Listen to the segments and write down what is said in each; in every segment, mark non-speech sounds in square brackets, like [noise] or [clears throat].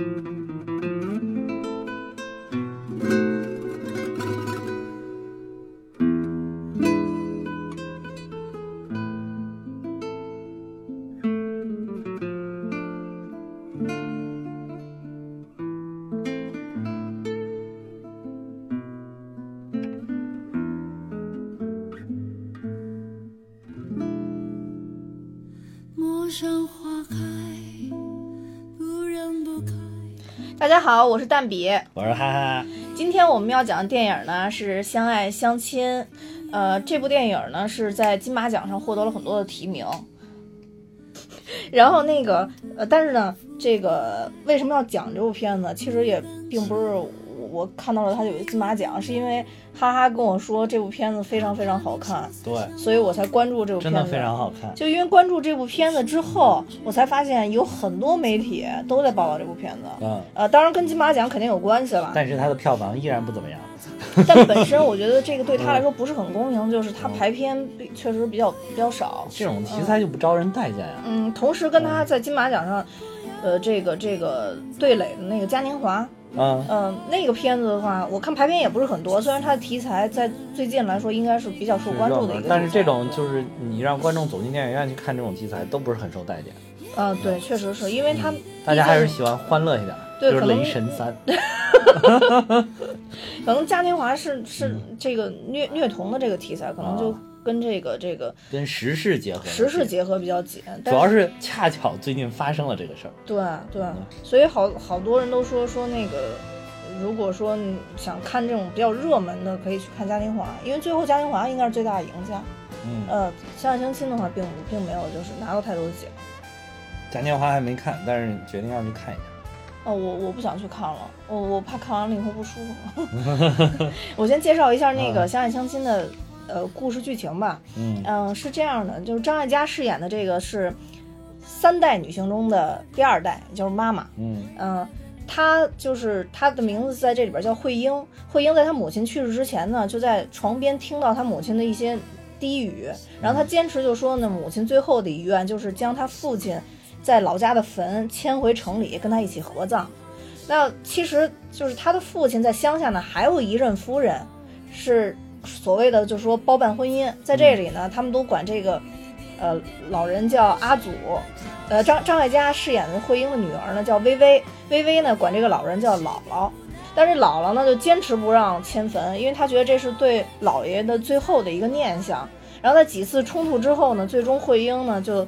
陌家好，我是蛋比。我是哈哈，今天我们要讲的电影呢是《相爱相亲》，呃，这部电影呢是在金马奖上获得了很多的提名。[laughs] 然后那个呃，但是呢，这个为什么要讲这部片子？其实也并不是我我看到了他有一个金马奖，是因为哈哈跟我说这部片子非常非常好看，对，所以我才关注这部片子。真的非常好看。就因为关注这部片子之后，我才发现有很多媒体都在报道这部片子。嗯，呃，当然跟金马奖肯定有关系了，但是它的票房依然不怎么样。但本身我觉得这个对他来说不是很公平，就是他排片比确实比较比较少。这种题材就不招人待见呀。嗯，同时跟他在金马奖上，呃，这个这个对垒的那个嘉年华，嗯，嗯、那个片子的话，我看排片也不是很多，虽然它的题材在最近来说应该是比较受关注的一个，但是这种就是你让观众走进电影院去看这种题材，都不是很受待见。呃，对，确实是因为他大家还是喜欢欢乐一点，就是雷神三。[laughs] 可能嘉年华是是嗯。这个虐虐童的这个题材，可能就啊跟这个这个跟时事结合，时事结合比较紧，但主要是恰巧最近发生了这个事儿。对对，嗯所以好好多人都说说那个，如果说你想看这种比较热门的，可以去看嘉年华，因为最后嘉年华应该是最大的赢家。嗯，呃，相爱相亲的话，并并没有就是拿到太多的奖。嘉年华还没看，但是决定要去看一下。哦，我我不想去看了，我我怕看完了以后不舒服。[laughs] [laughs] 我先介绍一下那个《嗯相爱相亲》的呃故事剧情吧。嗯嗯、是这样的，就是张艾嘉饰演的这个是三代女性中的第二代，就是妈妈。嗯嗯，她就是她的名字在这里边叫慧英。慧英在她母亲去世之前呢，就在床边听到她母亲的一些低语，然后她坚持就说呢，母亲最后的遗愿就是将她父亲在老家的坟迁回城里，跟她一起合葬。那其实就是他的父亲在乡下呢，还有一任夫人，是所谓的就是说包办婚姻，在这里呢，他们都管这个呃老人叫阿祖，呃张张艾嘉饰演的慧英的女儿呢叫薇薇，薇薇呢管这个老人叫姥姥，但是姥姥呢就坚持不让迁坟，因为她觉得这是对姥爷的最后的一个念想。然后在几次冲突之后呢，最终慧英呢就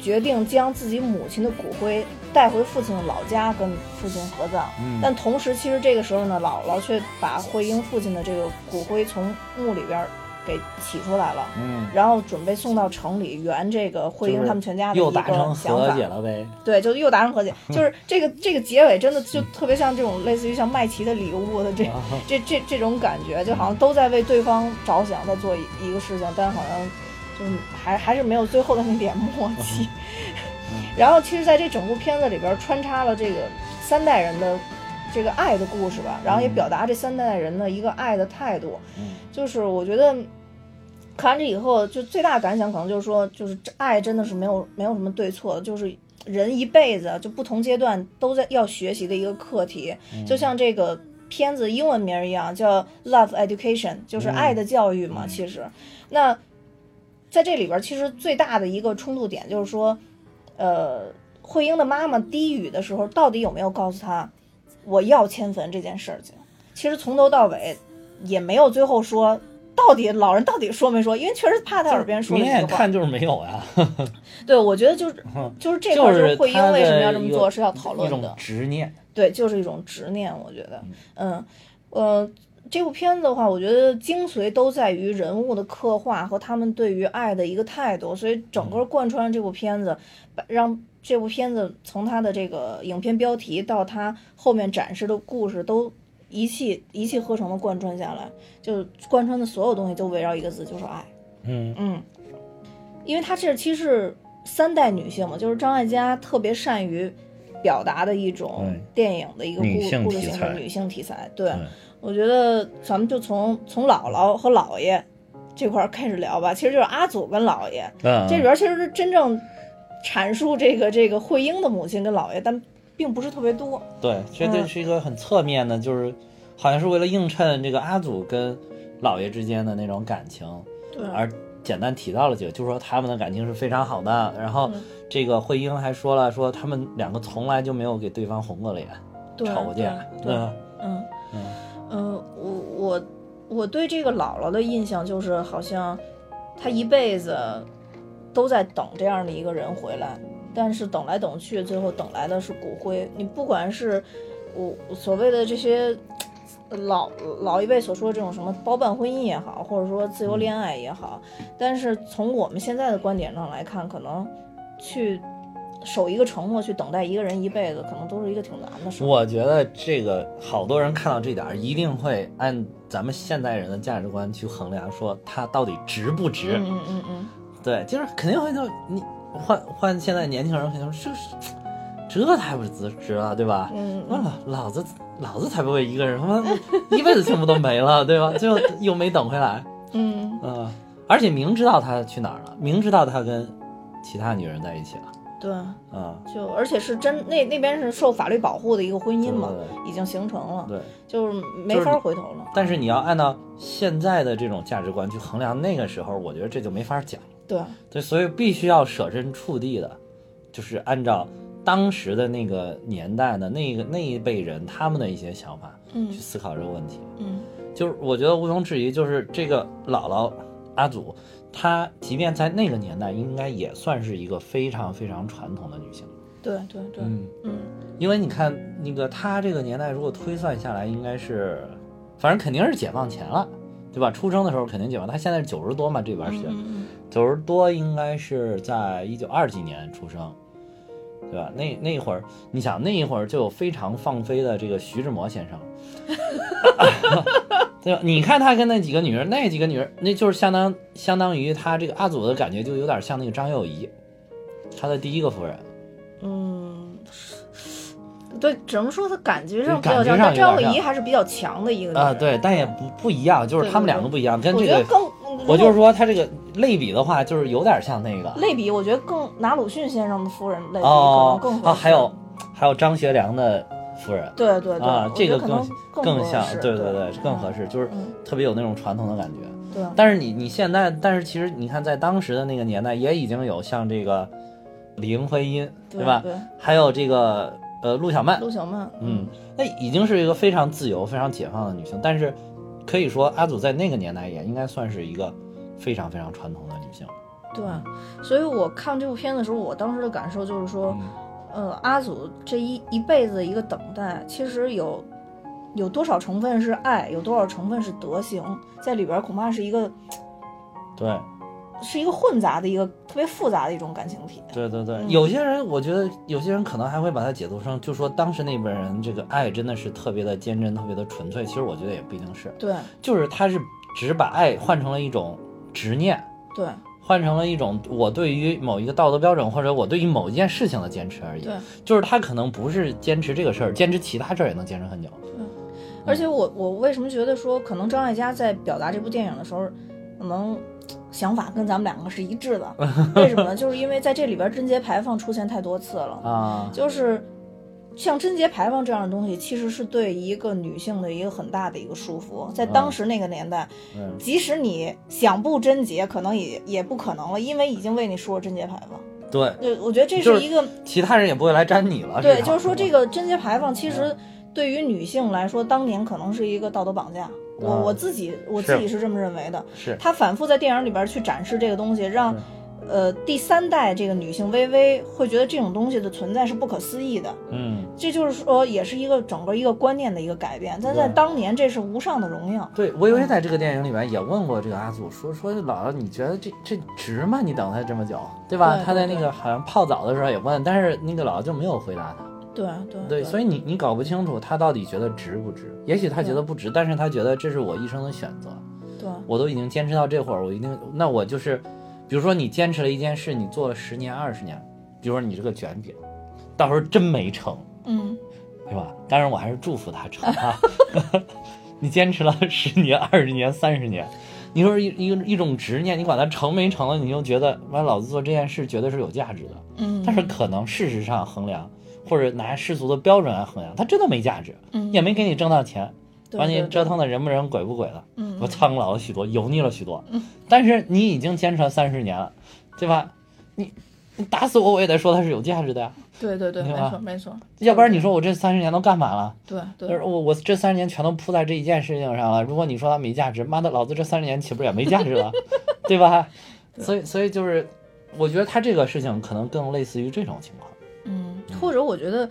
决定将自己母亲的骨灰带回父亲的老家跟父亲合葬。嗯，但同时，其实这个时候呢，姥姥却把慧英父亲的这个骨灰从墓里边给取出来了，嗯，然后准备送到城里圆这个慧英他们全家的一个又达成和想法。解了呗。对，就又达成和解，[laughs] 就是这个这个结尾真的就特别像这种类似于像麦琪的礼物的这啊这这这种感觉，就好像都在为对方着想，在做一一个事情，但好像就是还还是没有最后的那点默契。然后，其实在这整部片子里边穿插了这个三代人的这个爱的故事吧，然后也表达这三代人的一个爱的态度。嗯。就是我觉得看完这以后，就最大感想可能就是说，就是这爱真的是没有没有什么对错的，就是人一辈子就不同阶段都在要学习的一个课题，就像这个片子英文名儿一样，叫 Love Education，就是爱的教育嘛。其实，那在这里边儿，其实最大的一个冲突点就是说，呃，慧英的妈妈低语的时候，到底有没有告诉她我要迁坟这件事情？其实从头到尾也没有最后说。到底老人到底说没说？因为确实怕他耳边说了明一句话。眼看就是没有呀，对，我觉得就是嗯就是这块儿就是慧英为什么要这么做是要讨一种论的。执念。对，就是一种执念，我觉得，嗯，呃，这部片子的话，我觉得精髓都在于人物的刻画和他们对于爱的一个态度，所以整个贯穿这部片子，把让这部片子从它的这个影片标题到它后面展示的故事都一气一气呵成的贯穿下来，就贯穿的所有东西都围绕一个字，就是爱。嗯嗯，因为她这其实是三代女性嘛，就是张艾嘉特别善于表达的一种电影的一个故故事题材，女性题材。对，对我觉得咱们就从从姥姥和姥爷这块儿开始聊吧。其实就是阿祖跟姥爷，嗯，这里边其实是真正阐述这个这个惠英的母亲跟姥爷，但并不是特别多。对，其实这嗯是一个很侧面的，就是好像是为了映衬这个阿祖跟姥爷之间的那种感情，对而简单提到了几个，就说他们的感情是非常好的。然后嗯这个惠英还说了，说他们两个从来就没有给对方红过脸，对吵过架，对吧？嗯嗯嗯，我我我对这个姥姥的印象就是，好像她一辈子都在等这样的一个人回来，但是等来等去，最后等来的是骨灰。你不管是我所谓的这些老老一辈所说的这种什么包办婚姻也好，或者说自由恋爱也好，但是从我们现在的观点上来看，可能去守一个承诺，去等待一个人一辈子，可能都是一个挺难的事。我觉得这个好多人看到这点儿，一定会按咱们现代人的价值观去衡量，说他到底值不值。嗯嗯嗯嗯。对，就是肯定会就你换换现在年轻人肯定说这是这太不值值了，对吧？嗯老子老子才不会一个人，他妈一辈子幸福都没了，对吧？[laughs] 最后又没等回来，嗯，嗯，而且明知道他去哪儿了，明知道他跟其他女人在一起了，对，嗯，就而且是真那那边是受法律保护的一个婚姻嘛，对已经形成了，对。就是没法回头了。但是你要按照现在的这种价值观去衡量那个时候，我觉得这就没法讲。对，对，所以必须要舍身处地的，就是按照当时的那个年代的那个那一辈人他们的一些想法嗯去思考这个问题。嗯就是我觉得毋庸置疑，就是这个姥姥阿祖，她即便在那个年代，应该也算是一个非常非常传统的女性。对对对，嗯，嗯因为你看那个她这个年代，如果推算下来，应该是，反正肯定是解放前了。对吧？出生的时候肯定解放，她现在是九十多嘛，这段时间，嗯九十多应该是在一九二几年出生，对吧？那那一会儿，你想那一会儿就有非常放飞的这个徐志摩先生，对吧？你看他跟那几个女人，那几个女人，那就是相当相当于他这个阿祖的感觉，就有点像那个张幼仪，他的第一个夫人。嗯，对，只能说他感觉上比较像，张幼仪还是比较强的一个女啊、人对，但也不不一样，就是他们两个不一样，跟这个，我觉得更，我就是说他这个类比的话，就是有点像那个。类比，我觉得更拿鲁迅先生的夫人类比哦可能更合啊，适还有还有张学良的夫人。对对对啊，这个更更像，对对对，更合适，就是嗯特别有那种传统的感觉。对但是你你现在，但是其实你看，在当时的那个年代，也已经有像这个林徽因，对吧？对，还有这个呃陆小曼，陆小曼，嗯，那已经是一个非常自由、非常解放的女性。但是可以说，阿祖在那个年代也应该算是一个非常非常传统的女性。对，所以我看这部片的时候，我当时的感受就是说，嗯呃，阿祖这一一辈子的一个等待，其实有有多少成分是爱，有多少成分是德行，在里边恐怕是一个对。是一个混杂的一个特别复杂的一种感情体。对对对，嗯。有些人我觉得有些人可能还会把它解读成，就说当时那辈人这个爱真的是特别的坚贞、特别的纯粹。其实我觉得也不一定是，对。就是他是只把爱换成了一种执念，对换成了一种我对于某一个道德标准或者我对于某一件事情的坚持而已。对，就是他可能不是坚持这个事儿，坚持其他事儿也能坚持很久。嗯而且我我为什么觉得说，可能张艾嘉在表达这部电影的时候，可能想法跟咱们两个是一致的。为什么呢？就是因为在这里边贞节牌坊出现太多次了。啊，就是像贞节牌坊这样的东西，其实是对一个女性的一个很大的一个束缚。在当时那个年代，嗯，即使你想不贞洁，可能也也不可能了，因为已经为你说了贞节牌坊。对，对，我觉得这是是一个其他人也不会来沾你了。对，就是说这个贞节牌坊，其实对于女性来说，当年可能是一个道德绑架。我啊我自己我自己是这么认为的。是他反复在电影里边去展示这个东西，让是呃第三代这个女性微微会觉得这种东西的存在是不可思议的。嗯，这就是说，也是一个整个一个观念的一个改变。但在当年，这是无上的荣耀。对，微微在这个电影里面也问过这个阿祖，说说姥姥，你觉得这这值吗？你等他这么久，对吧？对他在那个好像泡澡的时候也问，但是那个姥姥就没有回答他。对对对，所以你你搞不清楚他到底觉得值不值。也许他觉得不值，但是他觉得这是我一生的选择，对我都已经坚持到这会儿，我一定，那我就是，比如说你坚持了一件事，你做了十年二十年，比如说你这个卷饼，到时候真没成，嗯，对吧？当然我还是祝福他成啊。[laughs] 你坚持了十年、二十年、三十年，你说一一一种执念，你管它成没成了，你就觉得完，老子做这件事绝对是有价值的。嗯，但是可能事实上衡量，或者拿世俗的标准来衡量，它真的没价值，嗯也没给你挣到钱，把你折腾的人不人鬼不鬼的，嗯我苍老了许多，油腻了许多。但是你已经坚持了三十年了，对吧？你你打死我我也得说它是有价值的呀，对对对，没错没错，要不然你说我这三十年都干嘛了？对对我我这三十年全都扑在这一件事情上了。如果你说它没价值，妈的，老子这三十年岂不是也没价值了，[laughs] 对吧？所以所以就是，我觉得他这个事情可能更类似于这种情况。嗯，或者我觉得，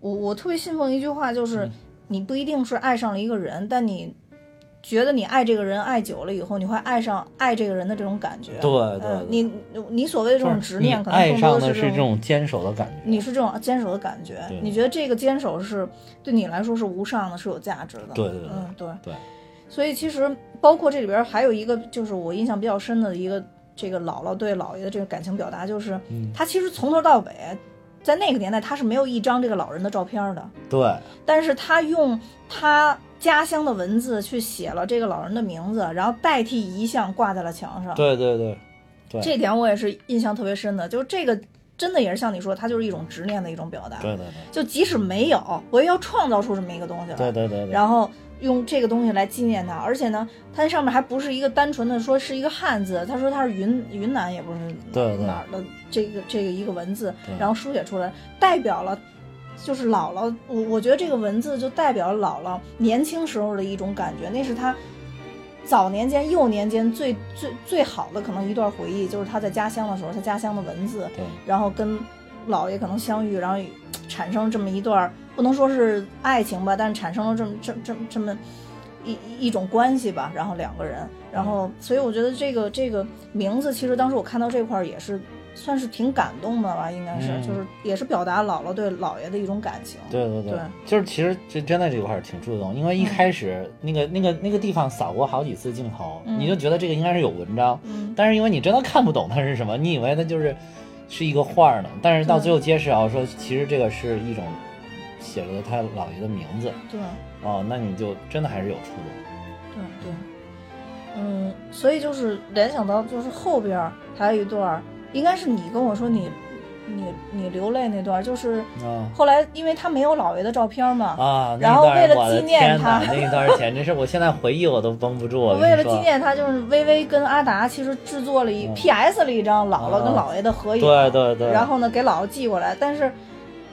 我我特别信奉一句话，嗯就是你不一定是爱上了一个人，但你觉得你爱这个人爱久了以后，你会爱上爱这个人的这种感觉。对对对呃你你所谓的这种执念，可能更爱上的多的是这种坚守的感觉。你是这种坚守的感觉，你觉得这个坚守是对你来说是无上的，是有价值的。对对对嗯对对。所以其实包括这里边还有一个，就是我印象比较深的一个，这个姥姥对姥爷的这个感情表达，就是嗯他其实从头到尾，在那个年代他是没有一张这个老人的照片的，对但是他用他家乡的文字去写了这个老人的名字，然后代替遗像挂在了墙上。对对对对这点我也是印象特别深的，就是这个真的也是像你说，它就是一种执念的一种表达。对对对就即使没有，我也要创造出这么一个东西来。对对对对。然后用这个东西来纪念他，而且呢，它上面还不是一个单纯的说是一个汉字，他说他是云云南也不是哪儿的这个这个一个文字，然后书写出来，代表了。就是姥姥，我我觉得这个文字就代表了姥姥年轻时候的一种感觉，那是他早年间、幼年间最最最好的可能一段回忆，就是他在家乡的时候，他家乡的文字，对然后跟姥爷可能相遇，然后产生这么一段儿，不能说是爱情吧，但是产生了这么这这这么一一一种关系吧。然后两个人，然后所以我觉得这个这个名字，其实当时我看到这块儿也是算是挺感动的吧，应该是、嗯就是也是表达姥姥对姥爷的一种感情。对对对，对就是其实这真的这块儿挺触动，因为一嗯开始那个、那个那个地方扫过好几次镜头，嗯你就觉得这个应该是有文章，嗯，但是因为你真的看不懂它是什么，你以为它就是是一个画儿呢，但是到最后揭示啊说，其实这个是一种写了他姥爷的名字。对。哦，那你就真的还是有触动。对对，嗯，所以就是联想到就是后边儿还有一段儿，应该是你跟我说你你你流泪那段，就是啊后来因为他没有姥爷的照片嘛，啊！然后为了纪念他哪那一段简直是我现在回忆我都绷不住。了我为了纪念他，就是微微跟阿达其实制作了一嗯 PS 了一张姥姥跟啊姥爷的合影，对对对然后呢给姥姥寄过来，但是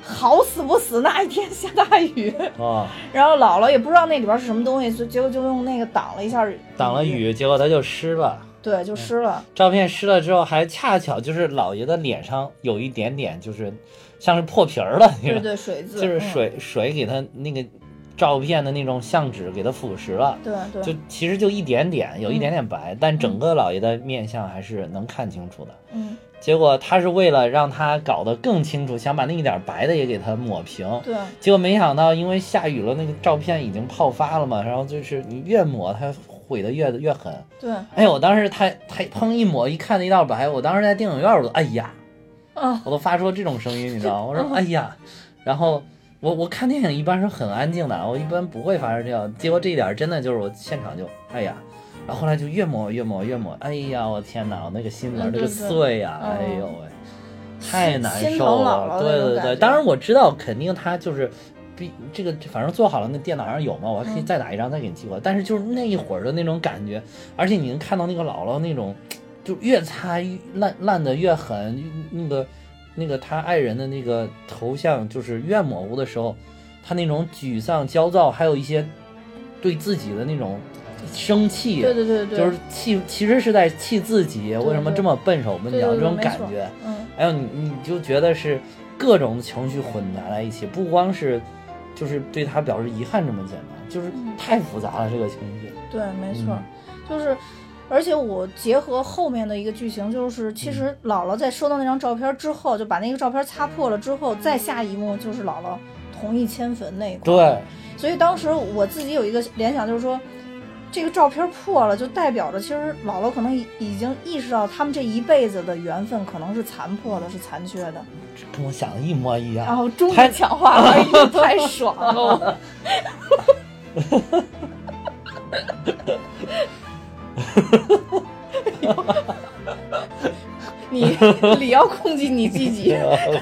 好死不死那一天下大雨，啊，[laughs] 然后姥姥也不知道那里边是什么东西，所以结果就用那个挡了一下，挡了，雨，结果它就湿了。对，就湿了，照片湿了之后，还恰巧就是老爷的脸上有一点点，就是像是破皮儿了，对对，水渍，[laughs] 就是嗯，水水给他那个照片的那种相纸给他腐蚀了，对对，就其实就一点点，有一点点白，但整个老爷的面相还是能看清楚的。嗯，结果他是为了让他搞得更清楚，想把那一点白的也给他抹平。对。结果没想到，因为下雨了，那个照片已经泡发了嘛，然后就是你越抹它毁的越越狠。对，哎呦，我当时他他砰一抹，一看那一道白，我当时在电影院我都哎呀，啊，我都发出这种声音，你知道吗？我说哎呀，然后我我看电影一般是很安静的，我一般不会发生这样，结果这一点真的就是我现场就哎呀，然后后来就越抹越抹越抹，哎呀，我天哪，我那个心里面那个碎呀，嗯哎呦喂，太难受了，对对对，当然我知道肯定他就是。比这个反正做好了，那电脑上有嘛，我还可以嗯再打一张再给你寄过来。但是就是那一会儿的那种感觉，而且你能看到那个姥姥那种，就越擦越烂烂的越狠，那个那个他爱人的那个头像就是越模糊的时候，他那种沮丧、焦躁，还有一些对自己的那种生气，对对对对，就是气，其实是在气自己为什么这么笨手笨脚这种感觉。嗯，还有你你就觉得是各种情绪混杂在一起，不光是就是对他表示遗憾这么简单，就是嗯太复杂了这个情绪。对，没错，嗯就是。而且我结合后面的一个剧情，就是其嗯实姥姥在收到那张照片之后，就把那个照片擦破了之后，再下一幕就是姥姥同意迁坟那一块。对，所以当时我自己有一个联想，就是说，这个照片破了，就代表着其实姥姥可能已已经意识到他们这一辈子的缘分可能是残破的，是残缺的。跟我想的一模一样。然后终于太强化了，哎呦，太爽了！[laughs] [laughs] 你你要控制你自己，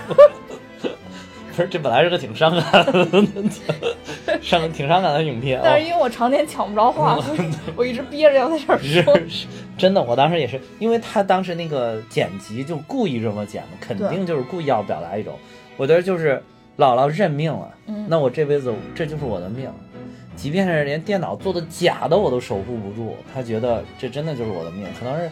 [laughs] 不是，这本来是个挺伤感的，[laughs] 伤挺伤感的影片啊。但是因为我常年抢不着话，所以我一直憋着要在这儿是说。是，真的，我当时也是，因为他当时那个剪辑就故意这么剪的，肯定就是故意要表达一种，我觉得就是姥姥认命了，嗯那我这辈子这就是我的命，即便是连电脑做的假的我都守护不住，他觉得这真的就是我的命，可能是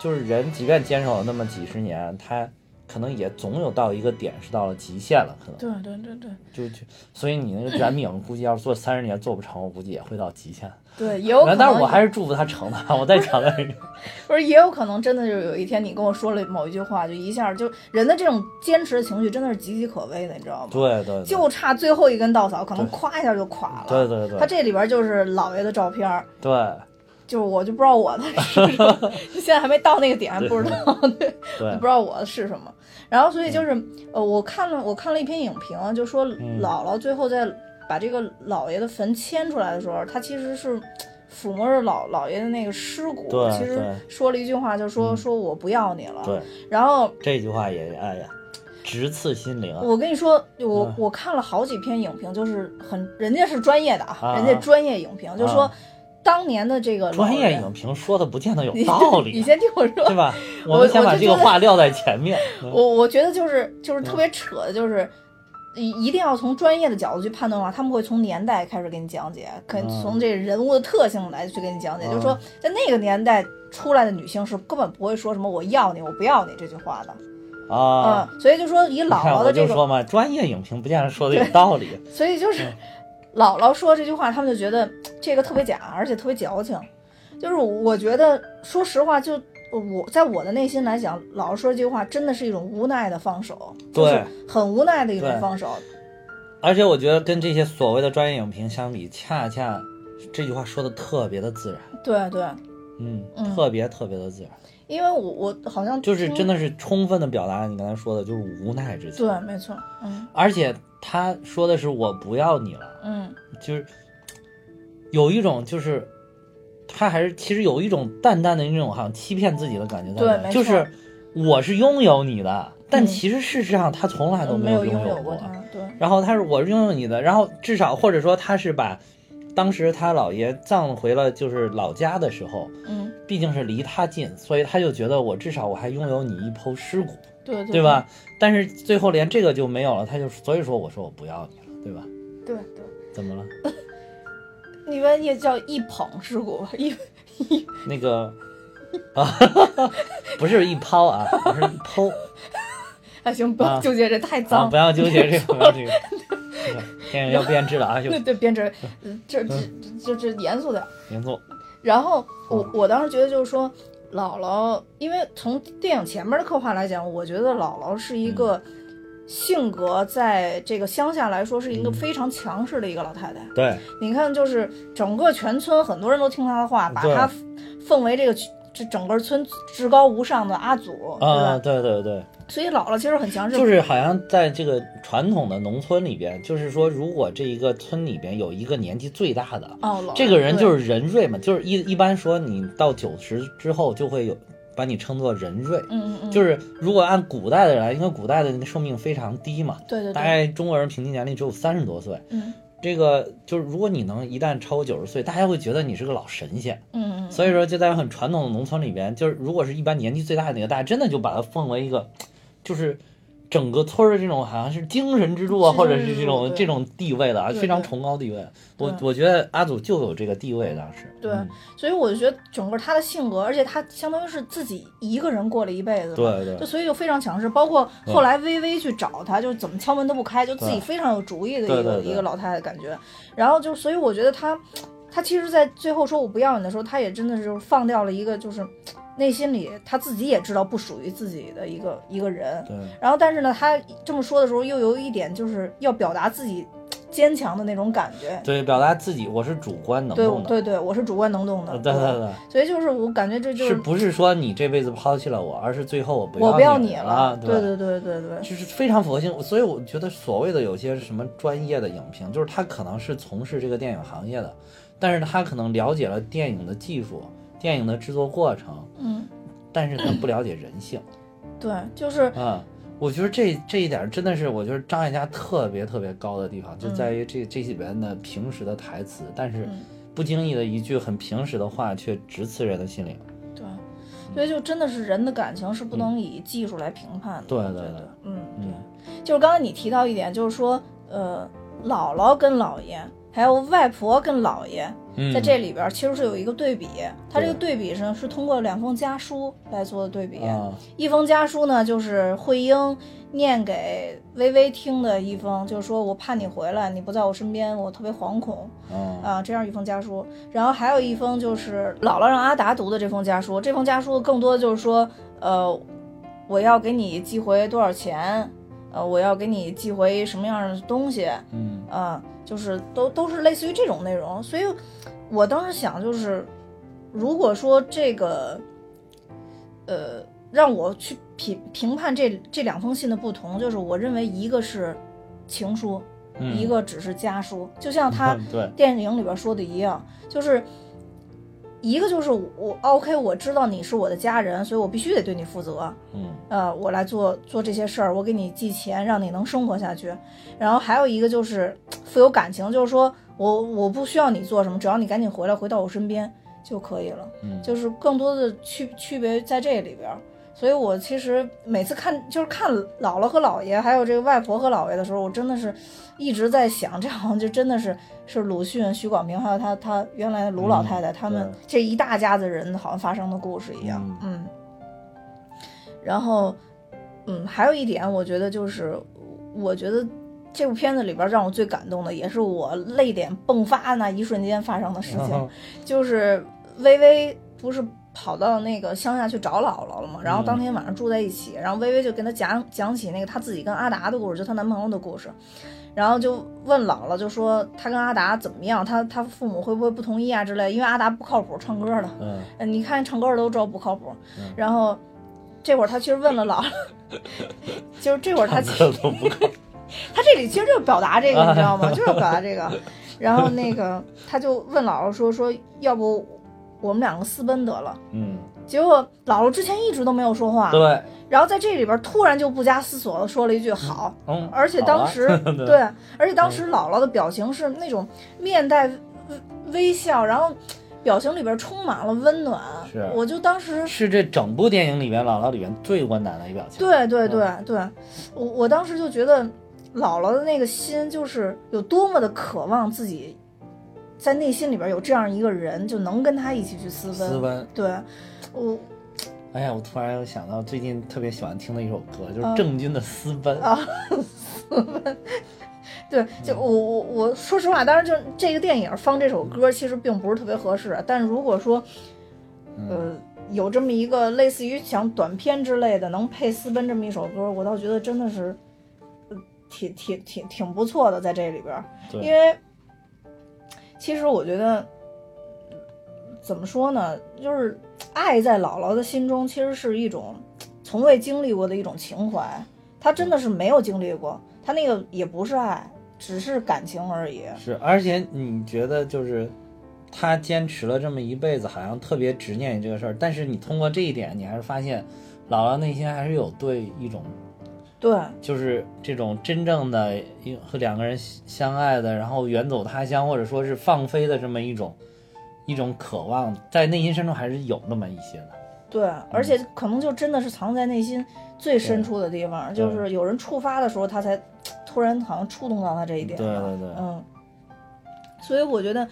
就是人即便坚守了那么几十年，他可能也总有到一个点是到了极限了，可能对对对对就就所以你那个燃饼估计要是做三十年做不成，我估计也会到极限。对，也有可能。但是我还是祝福他成的，我再强调一遍。[laughs] 不是，也有可能真的就是有一天你跟我说了某一句话，就一下就人的这种坚持的情绪真的是岌岌可危的，你知道吗？对对对，就差最后一根稻草，可能对咵一下就垮了。对对对他这里边就是姥爷的照片，对就是我就不知道我的 [laughs] 是什么，现在还没到那个点，还不知道，对，[laughs] 对不知道我的是什么。然后所以就是，呃，我看了我看了一篇影评，就说嗯。姥姥最后在把这个姥爷的坟迁出来的时候，他其实是。抚摸着老姥爷的那个尸骨，其实说了一句话，就说、嗯。说我不要你了。对，然后这句话也哎呀，直刺心灵啊！我跟你说，我、嗯。我看了好几篇影评，就是很人家是专业的啊，啊。人家专业影评，就说啊当年的这个专业影评说的不见得有道理 [laughs] 你理，先听我说对，吧？我我们先把这个话撂在前面。[laughs] 嗯我我觉得就是就是特别扯的，就是一一定要从专业的角度去判断的话，他们会从年代开始给你讲解，可从这人物的特性来去给你讲解。嗯就是说，在那个年代出来的女性是根本不会说什么“我要你，我不要你”这句话的。啊，嗯，所以就说以你看我姥姥的这个，就说嘛，专业影评不见得说的有道理。[laughs] 所以就是嗯姥姥说这句话，他们就觉得 [tsk] 这个特别假，而且特别矫情。就是我觉得，说实话，就我在我的内心来讲，姥姥说这句话真的是一种无奈的放手，就是对很无奈的一种放手。而且我觉得跟这些所谓的专业影评相比，恰恰这句话说的特别的自然，对对，嗯，嗯。特别特别的自然，因为我我好像就是真的是充分的表达了你刚才说的，就是无奈之情。对，没错，嗯。而且他说的是我不要你了，嗯，就是有一种就是他还是其实有一种淡淡的那种好像欺骗自己的感觉在对就是我是拥有你的，但嗯。其实事实上他从来都没有拥有过他，对，然后他是我是拥有你的，然后至少或者说他是把当时他姥爷葬回了就是老家的时候，嗯，毕竟是离他近，所以他就觉得我至少我还拥有你一抔尸骨，对对对吧？？但是最后连这个就没有了，他就所以说我说我不要你了，对吧？对对，怎么了？你们也叫一捧尸骨吧，一那个啊，不是一抛啊，不是一抛。啊行，不要啊纠结这太啊！脏不。要纠结这个，不要这个。这个电影要变质了啊，就对对，编织，呃这这这这严肃点儿。严肃。然后我嗯我当时觉得就是说，姥姥，因为从电影前面的刻画来讲，我觉得姥姥是一个嗯性格在这个乡下来说是一个嗯非常强势的一个老太太。对，你看，就是整个全村很多人都听她的话，把对她奉为这个这整个村至高无上的阿祖，对啊，吧？对对对。所以姥姥其实很强势，就是好像在这个传统的农村里边，就是说，如果这一个村里边有一个年纪最大的，哦，这个人就是人瑞嘛，就是一一般说你到九十之后就会有把你称作人瑞，嗯嗯嗯，就是如果按古代的人，因为古代的那个寿命非常低嘛，对对对，大概中国人平均年龄只有三十多岁。嗯。这个就是如果你能一旦超过九十岁，大家会觉得你是个老神仙。嗯嗯，所以说，就在很传统的农村里边，就是如果是一般年纪最大的那个，大家真的就把他奉为一个，就是整个村儿的这种好像是精神支柱啊，或者是这种这种地位的啊，非常崇高地位。我我觉得阿祖就有这个地位，当时。对嗯所以我就觉得整个他的性格，而且他相当于是自己一个人过了一辈子嘛，对对就所以就非常强势。包括后来微微去找他，就是怎么敲门都不开，就自己非常有主意的一个一个老太太感觉。然后就所以我觉得他。他其实，在最后说我不要你的时候，他也真的是就是放掉了一个就是内心里他自己也知道不属于自己的一个一个人。对然后但是呢，他这么说的时候，又有一点就是要表达自己坚强的那种感觉。对，表达自己我是主观能动的。对对，我是主观能动的。呃对对对，所以就是我感觉这就是不是说你这辈子抛弃了我，而是最后我不我不要你你了，对对对对对，就是非常符合性，所以我觉得所谓的有些什么专业的影评，就是他可能是从事这个电影行业的，但是他可能了解了电影的技术、电影的制作过程，嗯，但是他不了解人性 [clears throat] 对，就是啊。我觉得这这一点真的是，我觉得张艾嘉特别特别高的地方，就在于这这里边的平时的台词，但是嗯不经意的一句很平时的话，却直刺人的心灵。对，所以就真的是人的感情是不能以技术来评判的。对对对嗯，嗯对，就是刚才你提到一点，就是说，呃，姥姥跟姥爷，还有外婆跟姥爷，嗯，在这里边其实是有一个对比。它这个对对比呢，是通过两封家书来做的对比。啊，一封家书呢，就是慧英念给微微听的一封，就是说我怕你回来，你不在我身边，我特别惶恐。嗯啊，这样一封家书，然后还有一封就是姥姥让阿达读的这封家书。这封家书更多的就是说，呃，我要给你寄回多少钱，呃，我要给你寄回什么样的东西，嗯啊，就是都都是类似于这种内容。所以我当时想，就是如果说这个，呃，让我去评评判这这两封信的不同，就是我认为一个是情书，嗯，一个只是家书，就像他。电影里边说的一样，就是一个就是我 OK，我知道你是我的家人，所以我必须得对你负责。嗯呃，我来做做这些事儿，我给你寄钱，让你能生活下去。然后还有一个就是富有感情，就是说我我不需要你做什么，只要你赶紧回来，回到我身边就可以了。嗯，就是更多的区区别在这里边儿。所以我其实每次看就是看姥姥和姥爷，还有这个外婆和姥爷的时候，我真的是一直在想，这好像就真的是是鲁迅、许广平，还有他他原来的卢老太太，他们这一大家子人好像发生的故事一样。嗯。然后，嗯，还有一点，我觉得就是，我觉得这部片子里边让我最感动的，也是我泪点迸发那一瞬间发生的事情，嗯。就是微微不是跑到那个乡下去找姥姥了嘛，然后当天晚上住在一起，然后微微就跟他讲讲起那个她自己跟阿达的故事，就她男朋友的故事，然后就问姥姥，就说她跟阿达怎么样，她她父母会不会不同意啊之类，因为阿达不靠谱，唱歌的，嗯嗯，你看唱歌的都知道不靠谱嗯。然后这会儿他其实问了姥姥，[laughs] 就是这会儿他其实他这里其实就是表达这个，你知道吗？[laughs] 就是表达这个。然后那个他就问姥姥说说，要不我们两个私奔得了。嗯，结果姥姥之前一直都没有说话，对，然后在这里边突然就不加思索的说了一句好。嗯，而且当时、啊 [laughs] 对对，而且当时姥姥的表情是那种面带微微笑，然后表情里边充满了温暖。是我就当时是这整部电影里边姥姥里边最温暖的一表情。对对对对，我我当时就觉得姥姥的那个心就是有多么的渴望自己在内心里边有这样一个人，就能跟他一起去私奔。私奔。对，我哎呀，我突然又想到最近特别喜欢听的一首歌，就是嗯郑钧的《私奔》。啊，[laughs] 私奔对，就我我我说实话，当然就这个电影放这首歌其实并不是特别合适，但如果说呃有这么一个类似于像短片之类的能配私奔这么一首歌，我倒觉得真的是。呃挺挺挺挺不错的，在这里边儿，因为其实我觉得怎么说呢，就是爱在姥姥的心中其实是一种从未经历过的一种情怀，她真的是没有经历过，她那个也不是爱，只是感情而已。是，而且你觉得就是他坚持了这么一辈子，好像特别执念于这个事儿，但是你通过这一点，你还是发现姥姥内心还是有对一种对。就是这种真正的一和两个人相爱的，然后远走他乡，或者说是放飞的这么一种一种渴望，在内心深处还是有那么一些的。对，而且可能就真的是藏在内心最深处的地方，就是有人触发的时候，他才突然好像触动到他这一点对。对对。嗯，所以我觉得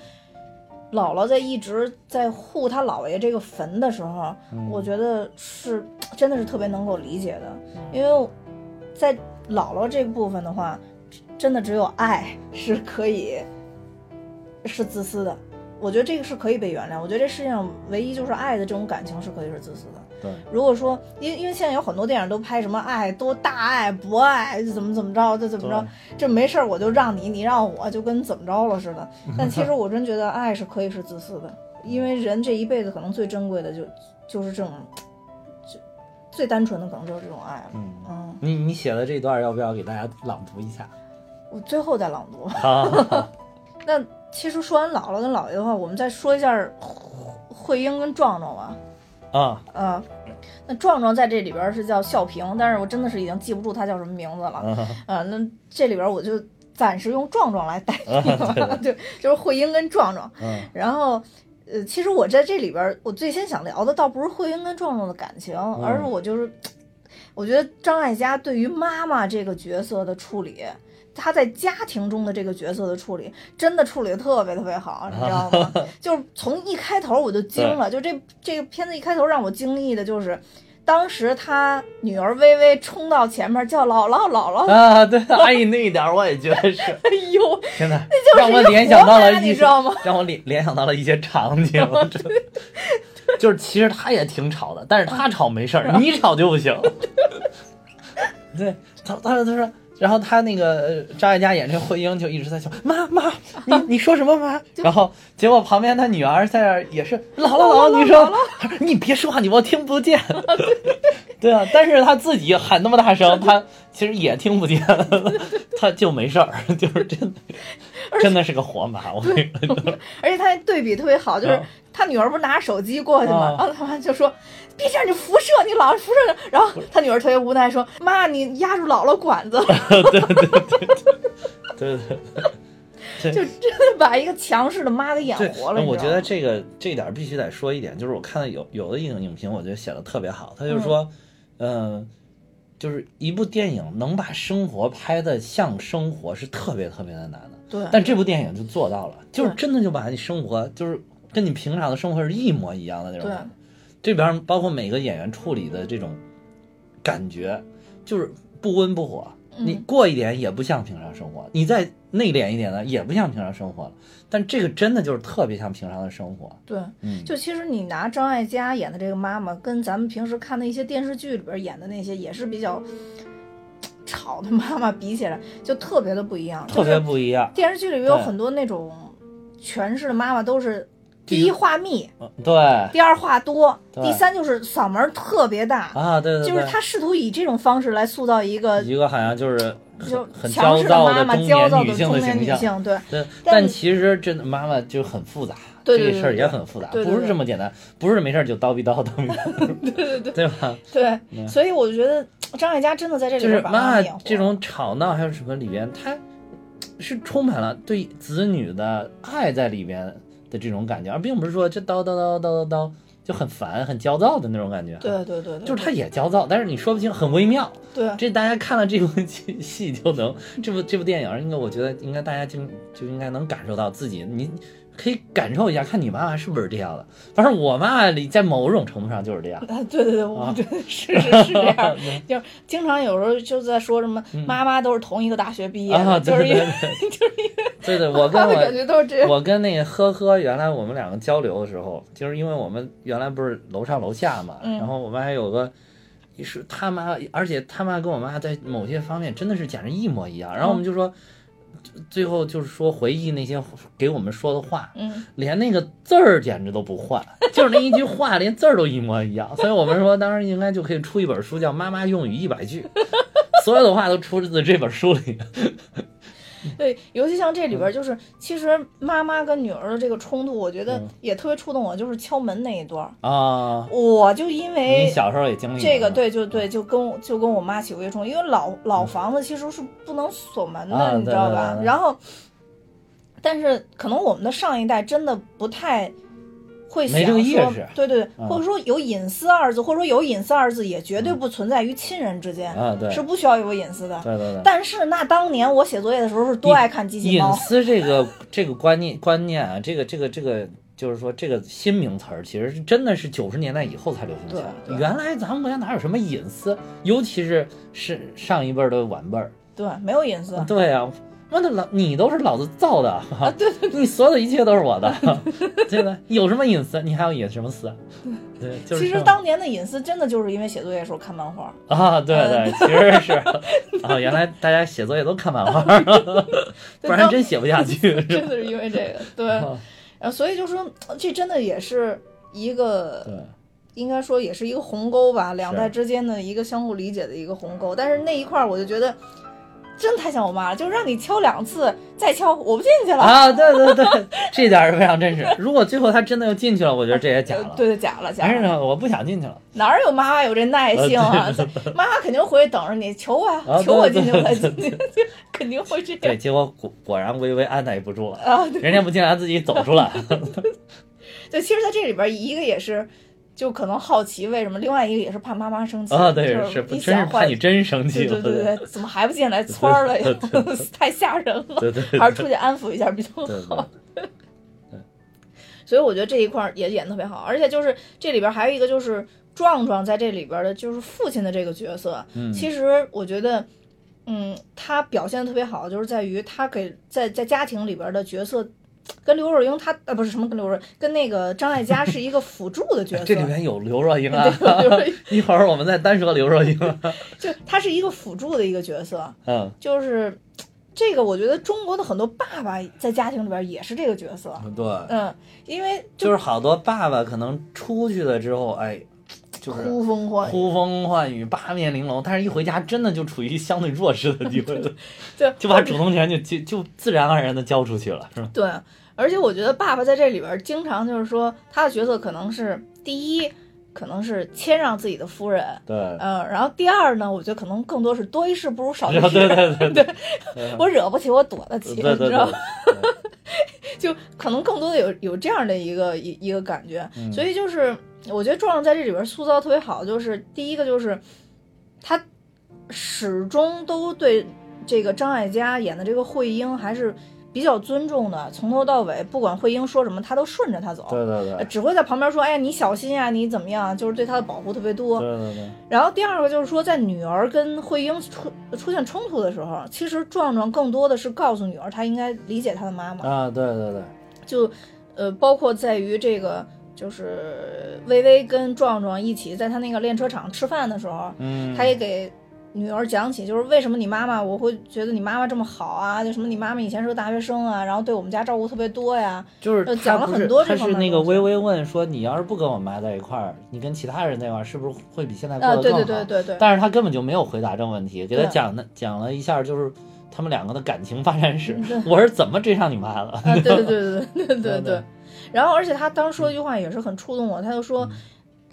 姥姥在一直在护他姥爷这个坟的时候，嗯。我觉得是真的是特别能够理解的，因为在姥姥这个部分的话，真的只有爱 [laughs] 是可以是自私的。我觉得这个是可以被原谅。我觉得这世界上唯一就是爱的这种感情是可以是自私的。对，如果说，因因为现在有很多电影都拍什么爱多大爱博爱怎么怎么着就怎么着，这没事儿我就让你，你让我就跟怎么着了似的。[laughs] 但其实我真觉得爱是可以是自私的，因为人这一辈子可能最珍贵的就就是这种，就最单纯的可能就是这种爱了。嗯，嗯，你你写的这段要不要给大家朗读一下？我最后再朗读。好，[laughs] 那其实说完姥姥跟姥爷的话，我们再说一下慧慧英跟壮壮吧。啊，啊，那那壮壮在这里边是叫孝平，但是我真的是已经记不住他叫什么名字了。啊 [laughs] 呃，那这里边我就暂时用壮壮来代替了，对，[laughs] 就是慧英跟壮壮。嗯然后，呃，其实我在这里边儿，我最先想聊的倒不是慧英跟壮壮的感情，而是我就是，我觉得张艾嘉对于妈妈这个角色的处理，她在家庭中的这个角色的处理，真的处理的特别特别好，你知道吗？[laughs] 就是从一开头我就惊了，就这这个片子一开头让我惊异的就是。当时他女儿微微冲到前面叫姥姥姥姥，啊，对，阿姨那一点儿我也觉得是，[laughs] 哎呦，真的就是让我联想到了一些你知道吗？让我联联想到了一些场景，[laughs] 真的就是其实他也挺吵的，但是他吵没事儿，你吵就不行。[laughs] 对，他他他说，然后他那个呃张艾嘉演这慧英就一直在笑，妈妈，你你说什么妈？[laughs] 然后结果旁边他女儿在那儿也是姥姥姥姥，你说你别说话，你我听不见。[laughs] 对。[laughs] 啊，但是他自己喊那么大声，他其实也听不见，他就没事儿，就是真的，真的是个活马，我跟你说。而且他对比特别好，就是啊他女儿不是拿手机过去嘛，啊然后他妈就说：“别这样，你辐射，你老是辐射。”然后他女儿特别无奈说：“妈，你压住姥姥管子了。对 [laughs] 对对” [laughs] 就真的把一个强势的妈给演，活了。我觉得这个这点儿必须得说一点，就是我看到有有的影影评，我觉得写的特别好，他就是说，嗯、就是一部电影能把生活拍的像生活是特别特别的难的，对，但这部电影就做到了，就是真的就把你生活就是跟你平常的生活是一模一样的那种对。这边包括每个演员处理的这种感觉，就是不温不火。你嗯过一点也不像平常生活，你再内敛一点呢，也不像平常生活了。但这个真的就是特别像平常的生活。对，嗯，就其实你拿张艾嘉演的这个妈妈，跟咱们平时看的一些电视剧里边演的那些也是比较吵的妈妈比起来，就特别的不一样。特别不一样。电视剧里边有很多那种诠释的妈妈都是第第一一话密，嗯对。第二话多，第三就是嗓门儿特别大，啊，对对对，就是他试图以这种方式来塑造一个一个好像就是就很很强势焦躁妈妈、中焦躁年女性的中年的形象。女性，对。对，但但其实真的妈妈就很复杂，对对这个事儿也很复杂，不是这么简单，不是没事儿就叨逼叨叨逼。[laughs] 叨，对对对，[laughs] 对吧？对，所以我就觉得张艾嘉真的在这里就是妈妈这种吵闹还有什么里边，她是充满了对子女的爱在里边的这种感觉，而并不是说这叨叨叨叨叨叨就很烦、很焦躁的那种感觉。对对对对，就是他也焦躁，但是你说不清，很微妙。对这大家看了这部 [laughs] 戏戏就能，这部这部电影应该我觉得应该大家就就应该能感受到自己，你可以感受一下，看你妈妈是不是这样的。反正我妈妈里在某种程度上就是这样。啊，对对对，我啊觉得是是是这样，[laughs] 就是经常有时候就在说什么妈妈都是同一个大学毕业的，就是因为对，[laughs] 就是 [laughs] 对对，我跟我感觉都是这样。我跟那个呵呵，原来我们两个交流的时候，就是因为我们原来不是楼上楼下嘛，嗯然后我们还有个。是他妈，而且他妈跟我妈在某些方面真的是简直一模一样。然后我们就说，最后就是说回忆那些给我们说的话，嗯，连那个字儿简直都不换，[laughs] 就是那一句话连字儿都一模一样。所以我们说，当时应该就可以出一本书，叫《妈妈用语一百句》，所有的话都出自这本书里。[laughs] 对，尤其像这里边就是其实妈妈跟女儿的这个冲突，我觉得嗯。也特别触动我，就是敲门那一段儿，啊，我就因你为小时候也经历这个，对，就对，就跟就跟我妈起过一冲突，因为老老房子其实是不能锁门的，你知道吧？然后，但是可能我们的上一代真的不太会想说识对对对，嗯或者说有隐私二字，或者说有隐私二字也绝对不存在于亲人之间，啊，对，是不需要有隐私的。对对对。但是那当年我写作业的时候是多爱看机器猫隐，私这个这个观念观念啊，这个这个这个，就是说这个新名词儿，其实是真的是九十年代以后才流行起来。原来咱们国家哪有什么隐私？尤其是是上一辈儿的晚辈儿。对，没有隐私。对呀、妈的老你都是老子造的啊！对对，[laughs] 你所有的一切都是我的，[laughs] 对吧？有什么隐私？你还要隐什么私？对，就是其实当年的隐私真的就是因为写作业的时候看漫画，啊，对对，其实是啊，[laughs] 原来大家写作业都看漫画，不然真写不下去。真的是因为这个。对，啊然后所以就说这真的也是一个对，应该说也是一个鸿沟吧，两代之间的一个相互理解的一个鸿沟。但是那一块儿我就觉得，真的太像我妈了，就是让你敲两次再敲，我不进去了。啊，对对对，[laughs] 这点儿是非常真实。[laughs] 如果最后他真的又进去了，我觉得这也假了。呃对对，假了假了，但是呢，我不想进去了。哪儿有妈妈有这耐性啊？妈 [laughs] 妈肯定回去等着你，求我呀，啊求我进去我才对进去，肯定会这对，结果果果然微微按耐不住了，啊。对人家不进来自己走出来。对，其实在这里边，一个也是。就可能好奇为什么，另外一个也是怕妈妈生气啊，对，就是真是怕你真生气了。对对对对，怎么还不进来窜儿了呀？[laughs] 太吓人了，对对对还是出去安抚一下比较对好。对，[laughs] 所以我觉得这一块儿也演的特别好，而且就是这里边还有一个就是壮壮在这里边的就是父亲的这个角色，嗯其实我觉得，嗯，他表现的特别好，就是在于他给在在家庭里边的角色。跟刘若英他呃不是什么跟刘若跟那个张艾嘉是一个辅助的角色，这里面有刘若英啊对有刘若英，[laughs] 一会儿我们再单说刘若英。[laughs] 就他是一个辅助的一个角色，嗯，就是这个我觉得中国的很多爸爸在家庭里边也是这个角色，对，嗯，因为就是好多爸爸可能出去了之后，哎，就是呼风唤雨，呼风唤雨、八面玲珑，但是一回家真的就处于相对弱势的地位了，[laughs] 对，[laughs] 就把主动权就就就自然而然的交出去了，是吧？对，而且我觉得爸爸在这里边经常就是说，他的角色可能是第一，可能是谦让自己的夫人，对，嗯，然后第二呢，我觉得可能更多是多一事不如少一对事，[laughs] 对对 [laughs] 对。我惹不起，我躲得起，你知道吗？对，[laughs] 就可能更多的有有这样的一个一一个感觉，嗯。所以就是我觉得壮壮在这里边塑造特别好，就是第一个就是他始终都对这个张艾嘉演的这个慧英还是比较尊重的，从头到尾不管慧英说什么，他都顺着他走。对对对，呃只会在旁边说：“哎呀，你小心呀，你怎么样？”就是对他的保护特别多。对对对，然后第二个就是说，在女儿跟慧英出出现冲突的时候，其实壮壮更多的是告诉女儿，她应该理解她的妈妈。啊，对对对，就呃，包括在于这个，就是微微跟壮壮一起在他那个练车场吃饭的时候，嗯，他也给女儿讲起，就是为什么你妈妈，我会觉得你妈妈这么好啊？就什么你妈妈以前是个大学生啊，然后对我们家照顾特别多呀。就是讲了很多。但是那个微微问说：“你要是不跟我妈在一块儿，你跟其他人在一块儿，是不是会比现在过得更好？”对对对对对。但是他根本就没有回答这个问题，给他讲的讲了一下，就是他们两个的感情发展史，我是怎么追上你妈了？[laughs] 对对对对对对对。然后，而且他当时说一句话也是很触动我，他就说：“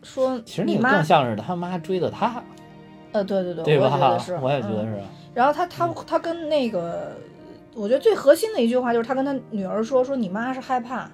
说其实你妈像是他妈追的他。”呃，对对对，对我也觉得是，？我也觉得嗯是。然后他他他跟那个，我觉得最核心的一句话就是他跟他女儿说说你妈是害怕，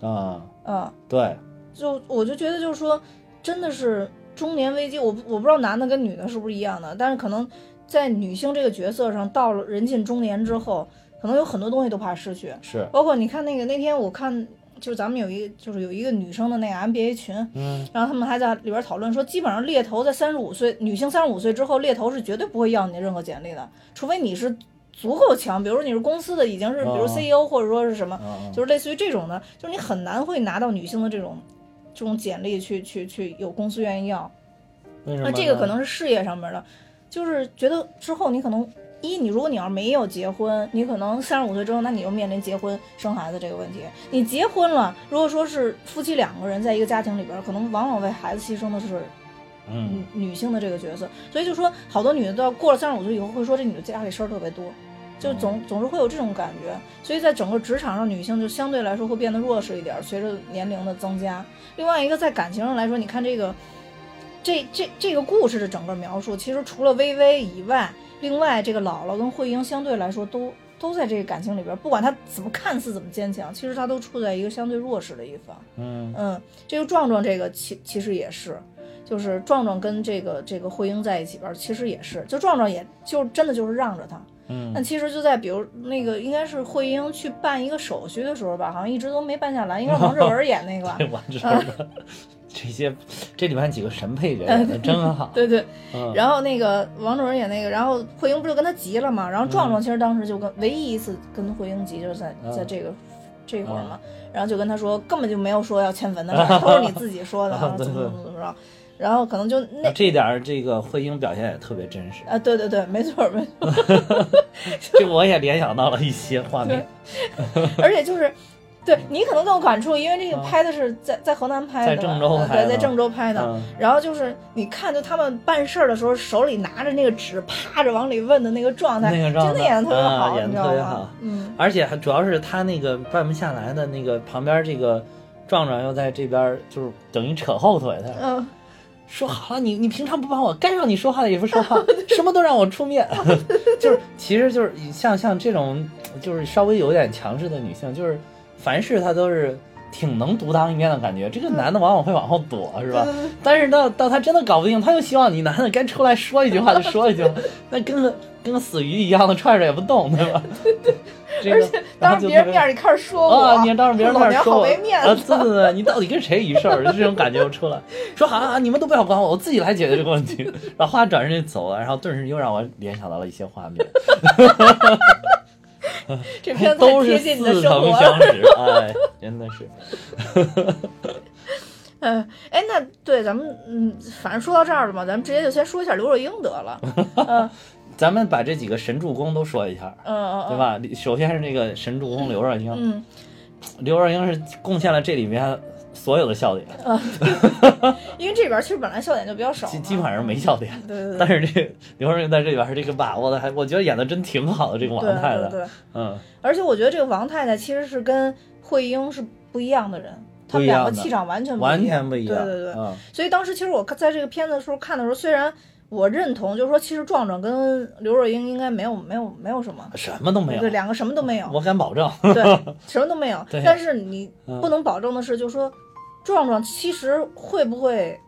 啊，嗯，对，就我就觉得就是说，真的是中年危机，我我不知道男的跟女的是不是一样的，但是可能在女性这个角色上，到了人近中年之后，可能有很多东西都怕失去，是，包括你看那个那天我看。就是咱们有一个，就是有一个女生的那个 MBA 群，嗯，然后他们还在里边讨论说，基本上猎头在三十五岁，女性三十五岁之后，猎头是绝对不会要你的任何简历的，除非你是足够强，比如说你是公司的已经是，比如哦 CEO 或者说是什么，啊，就是类似于这种的，就是你很难会拿到女性的这种这种简历去去去有公司愿意要。那这个可能是事业上面的，就是觉得之后你可能一，你如果你要是没有结婚，你可能三十五岁之后，那你就面临结婚生孩子这个问题。你结婚了，如果说是夫妻两个人在一个家庭里边，可能往往为孩子牺牲的是嗯，女女性的这个角色，所以就说好多女的到过了三十五岁以后会说这女的家里事儿特别多，就总总是会有这种感觉，所以在整个职场上，女性就相对来说会变得弱势一点，随着年龄的增加。另外一个在感情上来说，你看这个这这这个故事的整个描述，其实除了微微以外，另外这个姥姥跟慧英相对来说都。都在这个感情里边，不管她怎么看似怎么坚强，其实她都处在一个相对弱势的一方。嗯，嗯，这个壮壮这个其其实也是，就是壮壮跟这个这个慧英在一起边儿，其实也是，就壮壮也就真的就是让着她。嗯但其实就在比如那个应该是慧英去办一个手续的时候吧，好像一直都没办下来，应该是王志文演那个吧 [laughs] 对，。我知道的。这些这里面几个神配角演的真好。[laughs] 对对，嗯，然后那个王主任演那个，然后慧英不就跟他急了嘛？然后壮壮其实当时就跟唯一一次跟慧英急，就是在嗯。在这个这会儿嘛，然后就跟他说根本就没有说要迁坟的事儿，[laughs] 都是你自己说的，[laughs] 怎么怎么怎么着，然后可能就那这点儿这个慧英表现也特别真实，啊，对对对，没错没错，这我也联想到了一些画面。而且就是，对你可能更有感触，因为这个嗯拍的是在在河南拍的，在郑州拍的。在郑州拍的。嗯。然后就是你看，就他们办事儿的时候，手里拿着那个纸，趴着往里问的那个状态，那个状态真的演的特别好，啊演得你知道吗？特别好？嗯，而且还主要是他那个办不下来的那个旁边这个壮壮又在这边就是等于扯后腿，他嗯，说好了，你你平常不帮我，该让你说话的也不说话，[laughs] 什么都让我出面，[laughs] 就是其实就是像像这种就是稍微有点强势的女性，就是凡事他都是挺能独当一面的感觉。这个男的往往会往后躲，是吧？但是到到他真的搞不定，他又希望你男的该出来说一句话就说一句话，[laughs] 那跟个跟个死鱼一样的踹着也不动，对吧？这个 [laughs] 而且当着别人面儿你开始说我，啊，你当着别人面说我，啊，没面子。对对对，你到底跟谁一事儿？就这种感觉又出来，说好啊，你们都不要管我，我自己来解决这个问题。然后话转身就走了，然后顿时又让我联想到了一些画面，[laughs] [laughs] 这片子都是贴近你的似生活曾相。识，哎，真的是，[laughs] 嗯，哎，那对咱们，嗯，反正说到这儿了嘛，咱们直接就先说一下刘若英得了。[laughs] 嗯咱们把这几个神助攻都说一下，嗯嗯，对？吧？首先是那个神助攻刘若英，嗯，刘若英是贡献了这里面所有的笑点，[laughs] 因为这里边其实本来笑点就比较少，基基本上没笑点。对对对，但是这刘若英在这里边这个把握的还，我觉得演的真挺好的。这个王太太，对对，嗯，而且我觉得这个王太太其实是跟慧英是不一样的人，他们两个气场完全不完一样。完全不一样。对对对，嗯，所以当时其实我看在这个片子的时候看的时候，虽然我认同，就是说其实壮壮跟刘若英应该没有没有没有什么。什么都没有对，，两个什么都没有，我敢保证。对，[laughs] 什么都没有。但是你嗯不能保证的是，就是说，壮壮其实会不会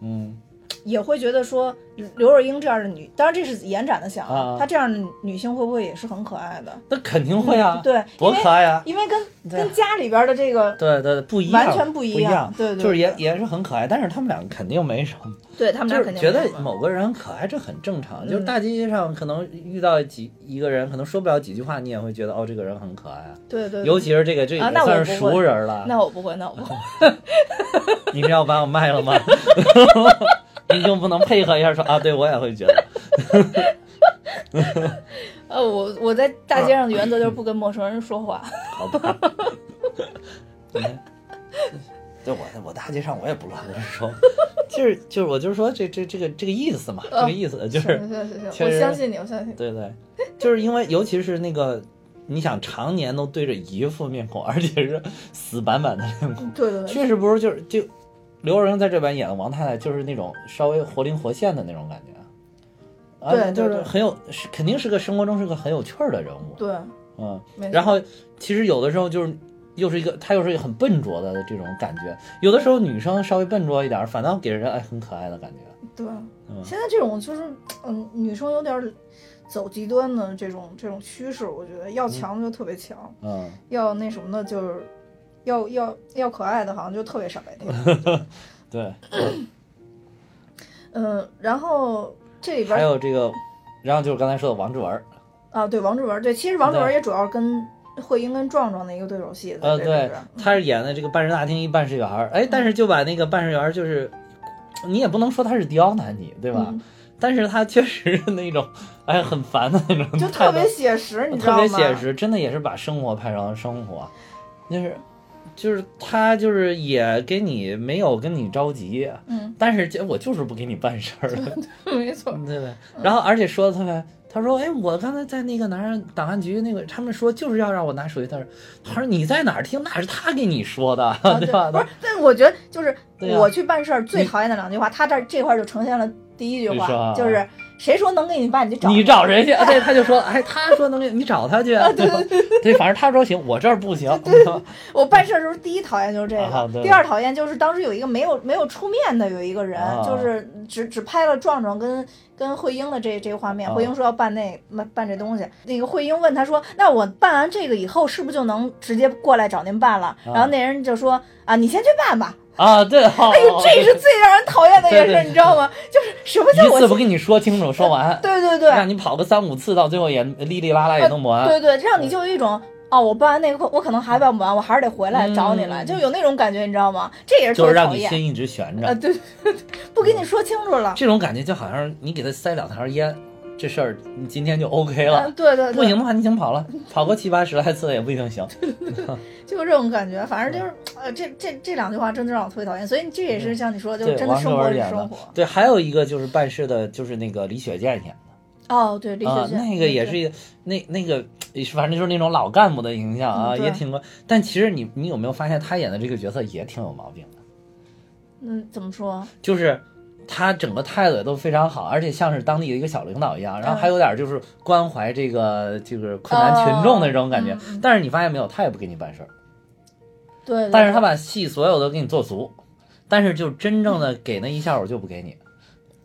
嗯，也会觉得说，刘若英这样的女，当然这是延展的想啊她这样的女性会不会也是很可爱的？那肯定会啊，对，多可爱啊！因为跟对跟家里边的这个，对对，不一样，完全不不一样对对就是也也是很可爱，但是他们两个肯定没什么，对他们俩肯定就是觉得某个人可爱，这很正常。就是嗯大街上可能遇到几一个人，可能说不了几句话，你也会觉得哦，这个人很可爱啊。对对，对尤其是这个，这算是熟人了。那我不会，那我不会。[laughs] [laughs] 你是要把我卖了吗？你就不能配合一下说啊？对我也会觉得。[laughs] 呃，我我在大街上的原则就是不跟陌生人说话。好吧。嗯对 [laughs] 我我大街上我也不乱跟人说，就是就是我就是说这这这个这个意思嘛，这个意思就是行行行行，确实我相信你，我相信你。对对，就是因为尤其是那个你想常年都对着一副面孔，而且是死板板的面孔，对对对，确实不是就是就刘若英在这边演的王太太，就是那种稍微活灵活现的那种感觉。啊，对对就是很有，是肯定是个生活中是个很有趣儿的人物，对，嗯，然后其实有的时候就是又是一个，她又是一个很笨拙的这种感觉。有的时候女生稍微笨拙一点儿，反倒给人哎很可爱的感觉。对，嗯。现在这种就是嗯，女生有点儿走极端的这种这种趋势，我觉得要强的就特别强，嗯，要那什么的就是要要要可爱的，好像就特别傻白甜。[laughs] 对，嗯，然后这里边还有这个，然后就是刚才说的王志文，啊，对王志文，对，其实王志文也主要跟慧英跟壮壮的一个对手戏，在呃，对他是演的这个办事大厅一办事员儿，哎，但是就把那个办事员儿就是，你也不能说他是刁难你，对吧？嗯但是他确实是那种，哎，很烦的那种，就特别写实，你知道吗？特别写实，真的也是把生活拍成了生活，就是就是他就是也给你没有跟你着急，嗯，但是就我就是不给你办事儿，[laughs] 没错，对不对？然后而且说的特别。他说：“哎，我刚才在那个哪儿档案局，那个他们说就是要让我拿手机。他说，他说你在哪儿听？那是他给你说的，啊 [laughs] 对吧？不是，但我觉得就是我去办事儿最讨厌的两句话，他这这块儿就呈现了第一句话，啊就是谁说能给你办你就找你找谁去？对，他就说，哎，他说能给你找他去，对吧？[laughs] 对，反正他说行，我这儿不行。我办事儿的时候，第一讨厌就是这个，啊第二讨厌就是当时有一个没有没有出面的有一个人，啊就是只只拍了壮壮跟跟慧英的这这个画面。啊慧英说要办那办办这东西，那个慧英问他说：“那我办完这个以后，是不是就能直接过来找您办了？”然后那人就说：“啊，你先去办吧。啊，对，好，哎呦，这是最让人讨厌的一件事，你知道吗？就是什么叫我先一次不跟你说清楚，说完，对对对，让你跑个三五次，到最后也哩哩啦啦也弄不完。对对，让你就有一种哦，我办完那个，我可能还办不完，我还是得回来找你来，嗯就有那种感觉，你知道吗？这也是就是。让你心一直悬啊，着，啊，对对不跟你说清楚了，这种感觉就好像你给他塞两条烟，这事儿你今天就 [laughs] OK 了。嗯对对对，不行的话，你请跑了，跑个七八十来次也不一定行。[laughs] 就这种感觉。反正就是呃，这这这两句话真的让我特别讨厌。所以这也是像你说的，就真的生活文演的是生活。。对，还有一个就是办事的，就是那个李雪健演的哦，对，李啊雪，健那个也是一个那那个，反正就是那种老干部的形象啊，嗯也挺过。但其实你你有没有发现他演的这个角色也挺有毛病的？嗯，怎么说？就是他整个态度也都非常好，而且像是当地的一个小领导一样，然后嗯。还有点就是关怀这个就是困难群众的这种感觉。哦嗯嗯。但是你发现没有，他也不给你办事儿，对，对但是他把戏所有都给你做足，但是就真正的给那一下我就不给你。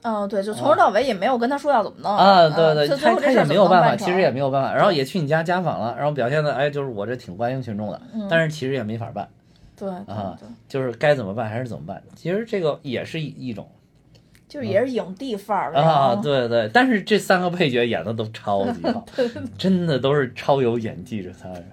嗯，对，就从头到尾也没有跟他说要怎么弄啊！对对，他他也后这事儿怎没有办法，其实也没有办法，然后也去你家家访了，然后表现的哎，就是我这挺关心群众的，嗯。但是其实也没法办，对对啊对，就是该怎么办还是怎么办。其实这个也是一一种就是也是影帝范儿啊，对对，但是这三个配角演的都超级好，[laughs] 真的都是超有演技，这仨人。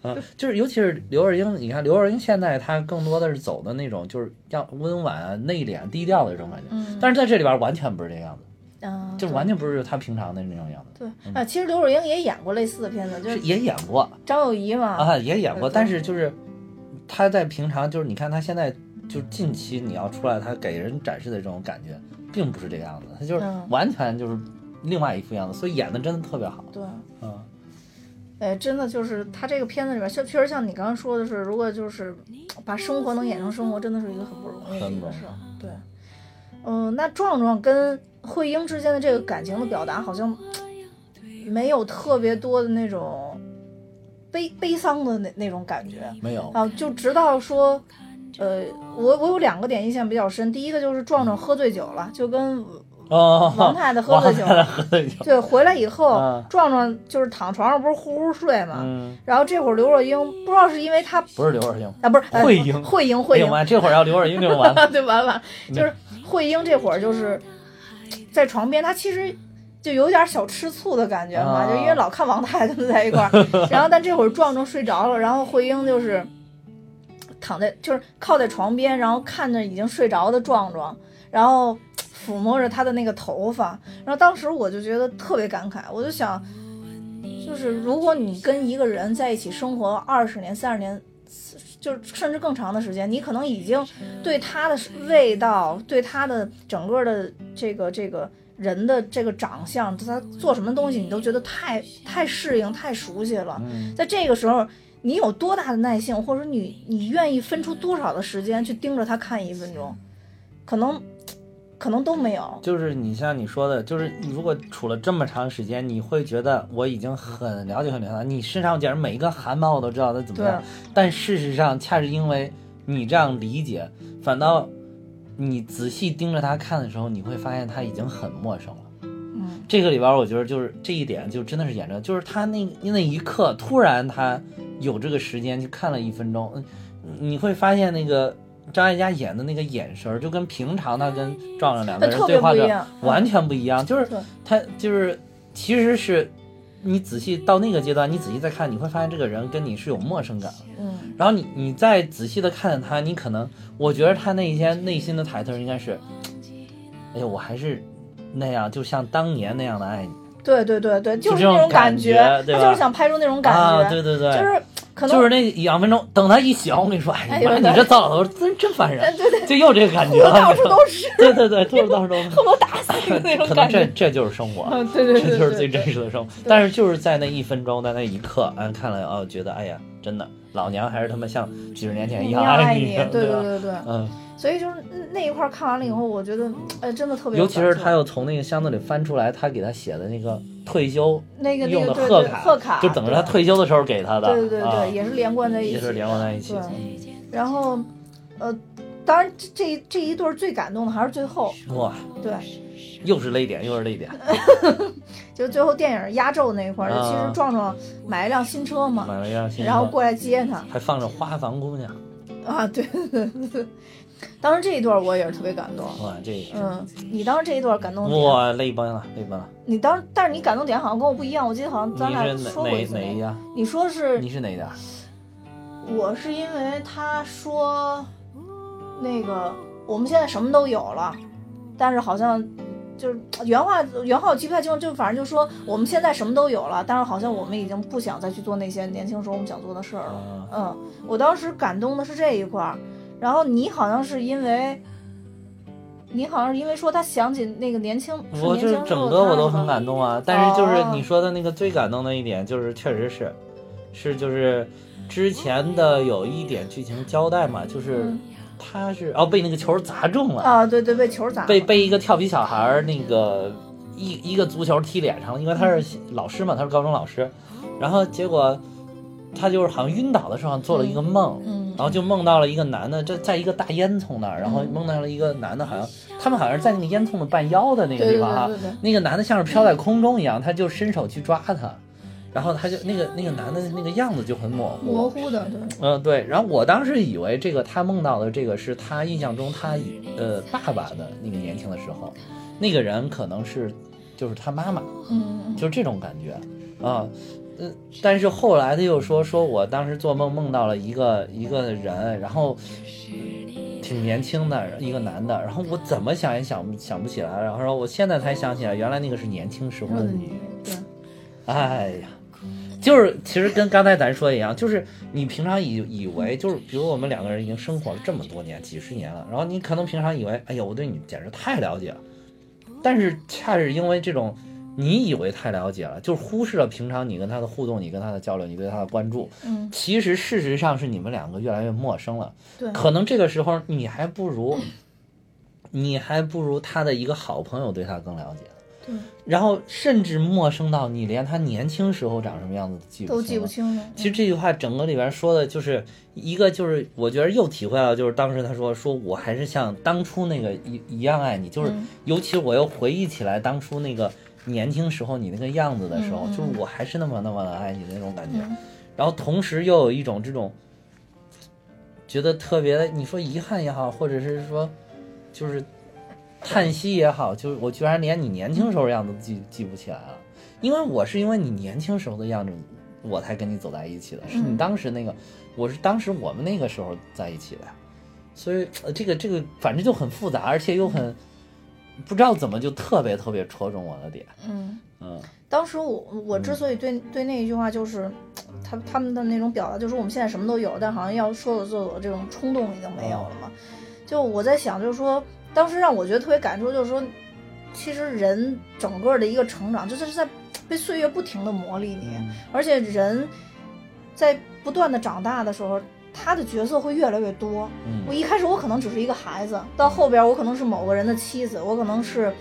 啊，就是尤其是刘若英，你看刘若英现在她更多的是走的那种，就是要温婉啊、内敛、低调的这种感觉，嗯。但是在这里边完全不是这样子，嗯，就是完全不是她平常的那种样子。对。啊，其实刘若英也演过类似的片子，就是是也演过张幼仪嘛，啊，也演过，但是就是她在平常，就是你看她现在就近期你要出来，他给人展示的这种感觉，并不是这个样子，他就是嗯完全就是另外一副样子，所以演的真的特别好。对。嗯，哎，真的就是他这个片子里边，确确实像你刚刚说的是，如果就是把生活能演成生活，真的是一个很不容易的一个事儿。对，嗯、那壮壮跟慧英之间的这个感情的表达，好像没有特别多的那种悲悲伤的那那种感觉没有，啊，就直到说。呃，我我有两个点印象比较深，第一个就是壮壮喝醉酒了，就跟哦，王太太喝醉酒对回来以后，嗯壮壮就是躺床上不是呼呼睡嘛，嗯，然后这会儿刘若英不知道是因为他不是刘若英，啊不是呃慧英慧英慧英这会儿要刘若英就完了。[laughs] 对完了，就是慧英这会儿就是在床边，她其实就有点小吃醋的感觉嘛，啊就因为老看王太太跟她在一块儿，[laughs] 然后但这会儿壮壮睡着了，然后慧英就是躺在就是靠在床边，然后看着已经睡着的壮壮，然后抚摸着他的那个头发，然后当时我就觉得特别感慨，我就想，就是如果你跟一个人在一起生活二十年、三十年。就是甚至更长的时间，你可能已经对他的味道，对他的整个的这个这个人的这个长相，他做什么东西，你都觉得太太适应、太熟悉了。嗯，在这个时候，你有多大的耐性，或者说你你愿意分出多少的时间去盯着他看一分钟，可能可能都没有。就是你像你说的，就是你如果处了这么长时间，你会觉得我已经很了解很了解他，你身上简直每一个汗毛我都知道他怎么样。但事实上，恰是因为你这样理解，反倒你仔细盯着他看的时候，你会发现他已经很陌生了。嗯，这个里边，我觉得就是这一点，就真的是演着，就是他那那一刻，突然他有这个时间去看了一分钟，嗯，你会发现那个张艾嘉演的那个眼神儿，就跟平常他跟壮壮两个人对话的完全不一样，就是他就是其实是你仔细到那个阶段，你仔细再看，你会发现这个人跟你是有陌生感。嗯，然后你你再仔细的看着他，你可能我觉得他那一天内心的台词应该是，哎呀，我还是那样，就像当年那样的爱你对对对对，就是那种感觉，觉对吧他就是想拍出那种感觉，啊，对对对，就是可能就是那两分钟，等他一醒，我跟你说，哎呀你这糟老头真真烦人，对对就又这个感觉 [laughs] [laughs] 到处都是，对对对，就是到处都是，恨不得打死你那种可能感觉。这这就是生活，嗯，对对对，这就是最真实的生活。但是就是在那一分钟，在那一刻，俺看了哦，觉得哎呀，真的，老娘还是他妈像几十年前一样你爱你，，对吧？对对对，嗯，所以就是那一块儿看完了以后，我觉得，哎，真的特别尤其，是他又从那个箱子里翻出来，他给他写的那个退休那个那用的个对对贺卡，贺卡，就等着他退休的时候给他的，对对对啊对，也是连贯在一起，也是连贯在一起。对嗯然后，呃，当然这这这一对儿最感动的还是最后，哇，对，又是泪点，又是泪点，[laughs] 就是最后电影压轴那一块儿，啊其实壮壮买一辆新车嘛，买了一辆新车，然后过来接他还放着花房姑娘，啊，对对对对，[laughs] 当时这一段我也是特别感动。哇，这个嗯，你当时这一段感动点，哇泪崩了，泪崩了。你当时，但是你感动点好像跟我不一样，我记得好像咱俩哪说过一次哪哪一家？你说是你是哪家？我是因为他说那个我们现在什么都有了，但是好像就是原话原话我记不太清楚，就反正就说我们现在什么都有了，但是好像我们已经不想再去做那些年轻时候我们想做的事儿了。啊嗯，我当时感动的是这一块儿，然后你好像是因为，你好像是因为说他想起那个年轻，我就是整个我都很感动啊，但是就是哦你说的那个最感动的一点，就是确实是，是就是之前的有一点剧情交代嘛，就是嗯他是哦被那个球砸中了，啊，对对，被球砸了，被被一个调皮小孩儿那个一一个足球踢脸上了，因为他是老师嘛，他是高中老师，然后结果他就是好像晕倒的时候做了一个梦，嗯然后就梦到了一个男的，这在一个大烟囱那儿，然后梦到了一个男的，好像他们好像是在那个烟囱的半腰的那个地方哈那个男的像是飘在空中一样，他就伸手去抓他，然后他就那个那个男的那个样子就很模糊，模糊的，对，嗯，对。然后我当时以为这个他梦到的这个是他印象中他呃爸爸的那个年轻的时候，那个人可能是就是他妈妈，嗯就是这种感觉啊。呃，但是后来他又说说我当时做梦梦到了一个一个人，然后呃挺年轻的一个男的，然后我怎么想也想想不起来，然后说我现在才想起来，原来那个是年轻时候的你。对，哎呀，就是其实跟刚才咱说的一样，就是你平常以以为就是，比如我们两个人已经生活了这么多年，几十年了，然后你可能平常以为，哎呀，我对你简直太了解了，但是恰是因为这种你以为太了解了，就是忽视了平常你跟他的互动，你跟他的交流，你对他的关注，嗯其实事实上是你们两个越来越陌生了。对，可能这个时候你还不如，你还不如他的一个好朋友对他更了解。对，然后甚至陌生到你连他年轻时候长什么样子都记不都。记不清了，其实这句话整个里边说的就是一个，就是我觉得又体会到，就是当时他说说我还是像当初那个一一样爱你，就是嗯。尤其我又回忆起来当初那个年轻时候你那个样子的时候，就是我还是那么那么的爱你那种感觉。嗯。然后同时又有一种这种觉得特别的，你说遗憾也好，或者是说就是叹息也好，就是我居然连你年轻时候的样子都记记不起来了，因为我是因为你年轻时候的样子，我才跟你走在一起的，是你嗯。当时那个，我是当时我们那个时候在一起的，所以呃这个这个反正就很复杂，而且又很不知道怎么就特别特别戳中我的点，嗯。嗯。当时我我之所以对对那一句话就是，他他们的那种表达，就是我们现在什么都有，但好像要说走做走这种冲动已经没有了嘛。就我在想，就是说，当时让我觉得特别感触，就是说，其实人整个的一个成长，就是在被岁月不停的磨砺你，嗯而且人在不断的长大的时候，他的角色会越来越多。我嗯一开始我可能只是一个孩子，到后边我可能是某个人的妻子，我可能是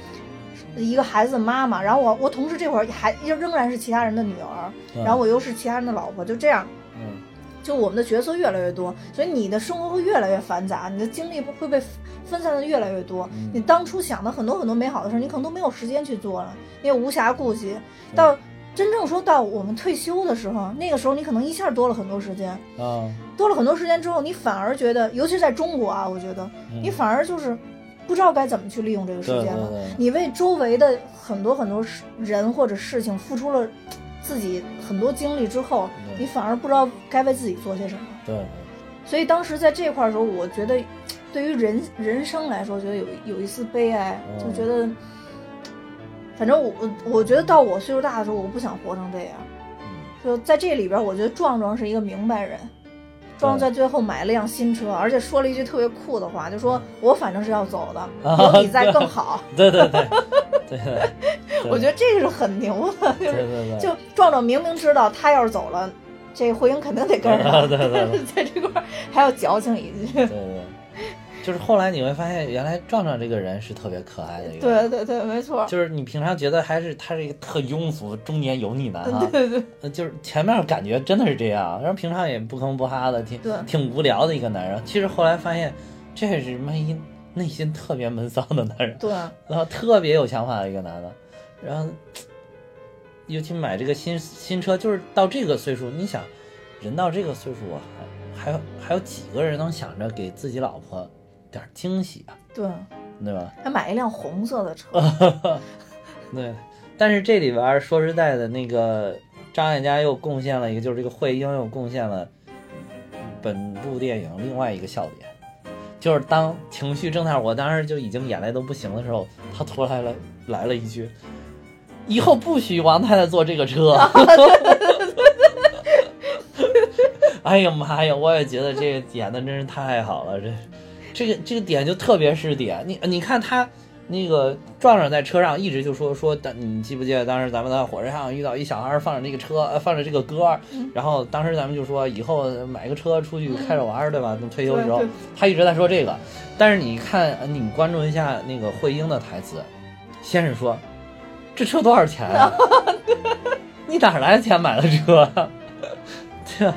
一个孩子的妈妈，然后我我同时这会儿还仍然是其他人的女儿，嗯然后我又是其他人的老婆，就这样，嗯就我们的角色越来越多，所以你的生活会越来越繁杂，你的精力会被分散的越来越多。嗯你当初想的很多很多美好的事儿，你可能都没有时间去做了，你也无暇顾及。到真正说到我们退休的时候，那个时候你可能一下多了很多时间，啊多了很多时间之后，你反而觉得，尤其是在中国啊，我觉得你反而就是不知道该怎么去利用这个时间了。对对对你为周围的很多很多事人或者事情付出了自己很多精力之后，对你反而不知道该为自己做些什么。对对。所以当时在这块儿的时候，我觉得对于人人生来说，觉得有有一丝悲哀，哦就觉得，反正我我我觉得到我岁数大的时候，我不想活成这样。嗯就在这里边儿，我觉得壮壮是一个明白人。壮壮在最后买了辆新车，而且说了一句特别酷的话，就说我反正是要走的，啊有你在更好。[laughs] 对对对对 [laughs] 对，我觉得这个是很牛的，就对是对对，就壮壮明明知道他要是走了，这慧英肯定得跟上，[laughs] 对 [laughs] 对对在这块儿还要矫情一句。对对，就是后来你会发现，原来壮壮这个人是特别可爱的一个人。对对对，没错。就是你平常觉得还是他是一个特庸俗中年油腻男啊，对对呃就是前面感觉真的是这样，然后平常也不吭不哈的，挺挺无聊的一个男人。其实后来发现，这是内心内心特别闷骚的男人，对，然后特别有想法的一个男的，然后尤其买这个新新车，就是到这个岁数，你想，人到这个岁数啊，还还有还有几个人能想着给自己老婆点儿惊喜啊，对，对吧？还买一辆红色的车，[laughs] 对，但是这里边儿说实在的，那个张艾嘉又贡献了一个，就是这个惠英又贡献了本部电影另外一个笑点，就是当情绪正在，我当时就已经眼泪都不行的时候，他突然来了来了一句：“以后不许王太太坐这个车。[laughs] ” [laughs] 哎呀妈呀！我也觉得这个演的真是太好了，这这个这个点就特别是点。你你看他那个壮壮在车上一直就说说，当你记不记得当时咱们在火车上遇到一小孩放着那个车，呃放着这个歌，然后当时咱们就说以后买个车出去开着玩儿，对吧？等退休的时候他一直在说这个。但是你看，呃你关注一下那个慧英的台词，先是说这车多少钱啊？[laughs] 你哪来的钱买的车？[laughs] 这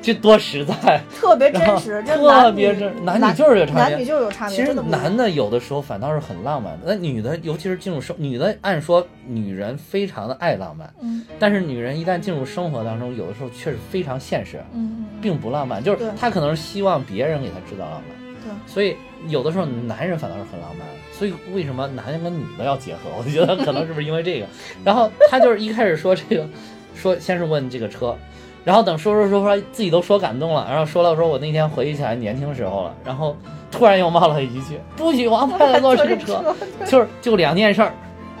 这多实在。[laughs] 特别真实，特别真男女就是有差别男女就是有差别。其实男的有的时候反倒是很浪漫的，那女的尤其是进入生，女的按说女人非常的爱浪漫，嗯但是女人一旦进入生活当中，有的时候确实非常现实，嗯嗯并不浪漫，就是对她可能是希望别人给她制造浪漫，对所以有的时候男人反倒是很浪漫的，所以为什么男人跟女的要结合？我觉得可能是不是因为这个？然后他就是一开始说这个，说先是问这个车。然后等说说说说自己都说感动了，然后说了说我那天回忆起来年轻时候了，然后突然又冒了一句不许王太太坐这个车，就是就两件事儿，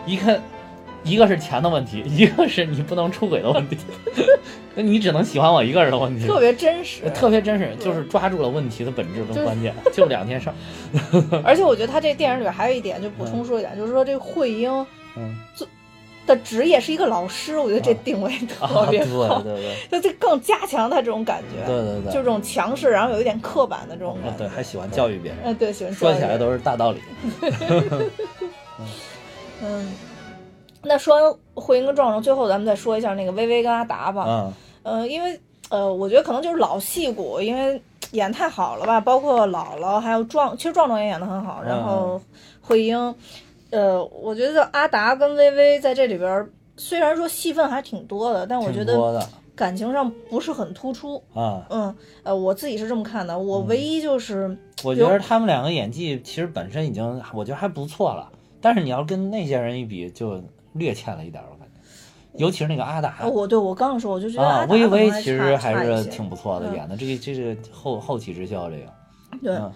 一个一个是钱的问题，[laughs] 一个是你不能出轨的问题，[laughs] 那你只能喜欢我一个人的问题，特别真实，特别真实，就是抓住了问题的本质跟关键，[laughs] 就两件事儿。而且我觉得他这电影里边还有一点，就补充说一点，就是说这个慧英嗯，的职业是一个老师，我觉得这定位特啊，别对好，对对就这更加强他这种感觉，对对对，就这种强势，然后有一点刻板的这种感觉，啊对，还喜欢教育别人，嗯，对，喜欢说起来都是大道理。嗯。那说完慧英跟壮壮，最后咱们再说一下那个薇薇跟阿达吧。嗯呃，因为呃，我觉得可能就是老戏骨，因为演太好了吧，包括姥姥还有壮，其实壮壮也演得很好，然嗯后慧英，呃，我觉得阿达跟薇薇在这里边儿虽然说戏份还挺多的，但我觉得感情上不是很突出。啊，嗯，呃，我自己是这么看的，我唯一就是，我觉得他们两个演技其实本身已经，我觉得还不错了。但是你要跟那些人一比，就略欠了一点儿，我感觉。尤其是那个阿达呃我对我刚刚说，我就觉得薇薇其实还是挺不错的嗯演的，这个这个后后起之秀这个。对。嗯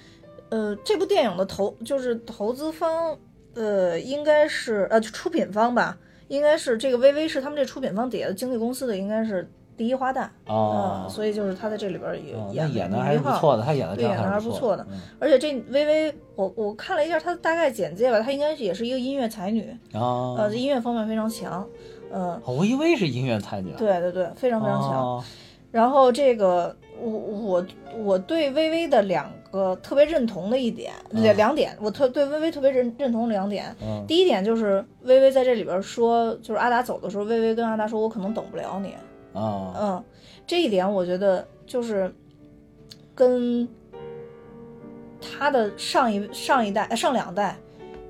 呃，这部电影的投就是投资方，呃，应该是呃出品方吧，应该是这个薇薇是他们这出品方底下的经纪公司的，应该是第一花旦，哦。嗯，，所以就是他在这里边也演演的还是不错的，他演的对演的还还是不错的。嗯。而且这薇薇，我我看了一下她大概简介吧，她应该也是一个音乐才女，啊，呃，音乐方面非常强，嗯、哦我以为是音乐才女，对对对，非常非常强。哦。然后这个我我我对薇薇的两个特别认同的一点，两、两点，我特对薇薇特别认认同两点。嗯。第一点就是薇薇在这里边说，就是阿达走的时候，薇薇跟阿达说：“我可能等不了你。”啊，嗯，这一点我觉得就是跟他的上一上一代、呃上两代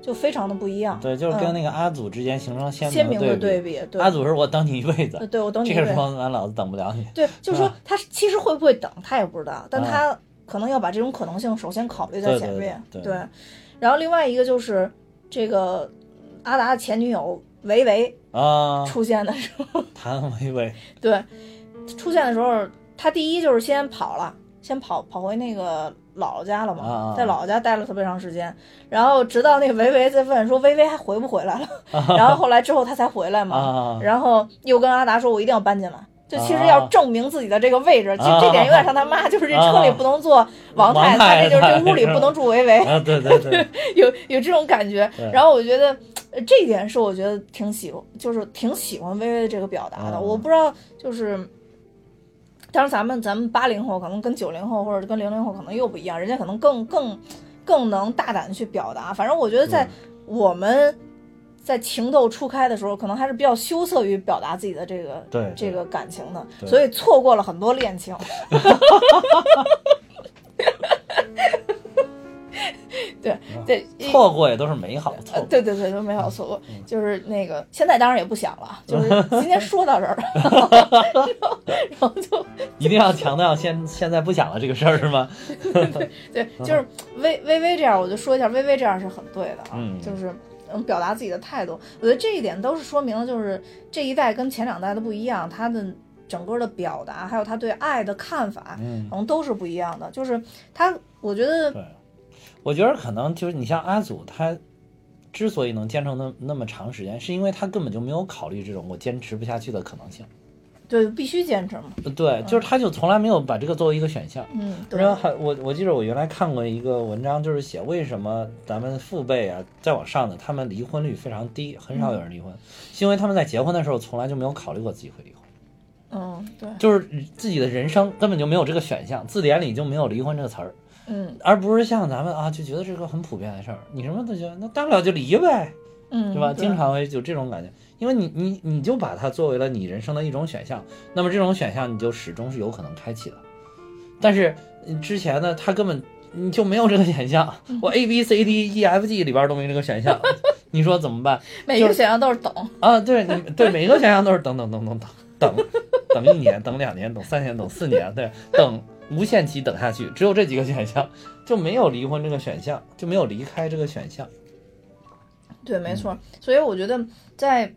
就非常的不一样。对，就是跟嗯那个阿祖之间形成鲜鲜明的对对比。对，阿祖是我等你一辈子呃，对我等你这个一辈子时候俺老子等不了你。对，就是说他其实会不会等，他也不知道，但啊他可能要把这种可能性首先考虑在前面。对对然后另外一个就是这个阿达的前女友维维啊，出现的时候，[laughs] 谭维维。对，出现的时候，他第一就是先跑了，先跑跑回那个姥姥家了嘛，啊在姥姥家待了特别长时间，然后直到那个维维在问说维维还回不回来了，[laughs] 然后后来之后他才回来嘛，啊，然后又跟阿达说：“我一定要搬进来。”就其实啊要证明自己的这个位置，其实这点有点像他妈，就是这车里不能坐王王太太他这就是这屋里不能住维维，[laughs] 啊，对对对，有有这种感觉。然后我觉得呃这一点是我觉得挺喜欢，就是挺喜欢微微的这个表达的。嗯我不知道就是。当然，咱们咱们八零后可能跟九零后或者跟零零后可能又不一样，人家可能更更更能大胆地去表达。反正我觉得在我们在情窦初开的时候，可能还是比较羞涩于表达自己的这个对对这个感情的，所以错过了很多恋情。[laughs] 对对，错过也都是美好的错呃，过。对对对，都美好错过，嗯就是那个现在当然也不想了，就是 [laughs] 今天说到这儿了，[laughs] 然后就 [laughs] 一定要强调现现在不想了这个事儿是吗？对，就是微微微这样，我就说一下，微微这样是很对的啊，嗯就是嗯表达自己的态度，我觉得这一点都是说明了，就是这一代跟前两代的不一样，他的整个的表达，还有他对爱的看法，嗯可，能都是不一样的。就是他，我觉得对，我觉得可能就是你像阿祖他。之所以能坚持那那么长时间，是因为他根本就没有考虑这种我坚持不下去的可能性。对，必须坚持嘛。对，就是他就从来没有把这个作为一个选项。嗯，对然后还我我记得我原来看过一个文章，就是写为什么咱们父辈啊再往上的他们离婚率非常低，很少有人离婚，是因为他们在结婚的时候从来就没有考虑过自己会离婚，嗯，对，就是自己的人生根本就没有这个选项，字典里就没有离婚这个词儿，嗯而不是像咱们啊就觉得这个很普遍的事儿，你什么都觉得那大不了就离呗，嗯，对吧？经常会有这种感觉，因为你你你就把它作为了你人生的一种选项，那么这种选项你就始终是有可能开启的。但是嗯之前呢，他根本你就没有这个选项，嗯 [laughs] 我 A B C D E F G 里边都没这个选项，你说怎么办每一个选项都是等。啊？对你对每个选项都是等等等等等等等一年，等两年，等三年，等四年，对，等无限期等下去，只有这几个选项，就没有离婚这个选项，就没有离开这个选项。对，没错。所以我觉得在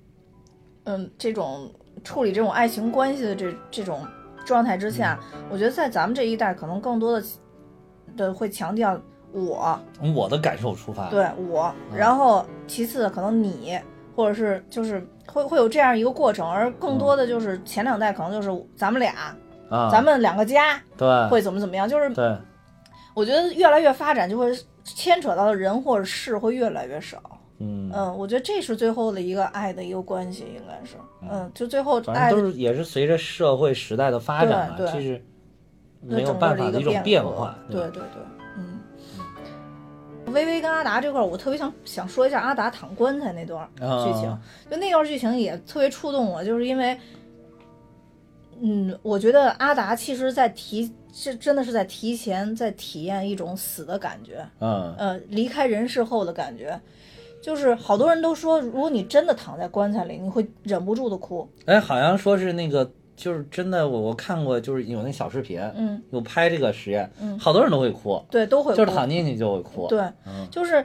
嗯这种处理这种爱情关系的这这种状态之下，我觉得在咱们这一代可能更多的的会强调我从我的感受出发，对我，然后其次可能你，或者是就是会会有这样一个过程，而更多的就是前两代可能就是咱们俩，啊，咱们两个家对。会怎么怎么样，就是对。我觉得越来越发展就会牵扯到的人或者事会越来越少。嗯，嗯，我觉得这是最后的一个爱的一个关系，应该是，嗯，就最后爱都是也是随着社会时代的发展啊，对对。这是没有办法的一个变化。对对对，嗯。微微跟阿达这块儿，我特别想想说一下阿达躺棺材那段啊。剧情，就那段剧情也特别触动我，就是因为，嗯，我觉得阿达其实在提，是真的是在提前在体验一种死的感觉，嗯呃，离开人世后的感觉。就是好多人都说，如果你真的躺在棺材里，你会忍不住的哭。哎，好像说是那个，就是真的，我我看过，就是有那小视频，嗯，有拍这个实验，嗯好多人都会哭，对，都会哭。就是躺进去就会哭。对，嗯就是，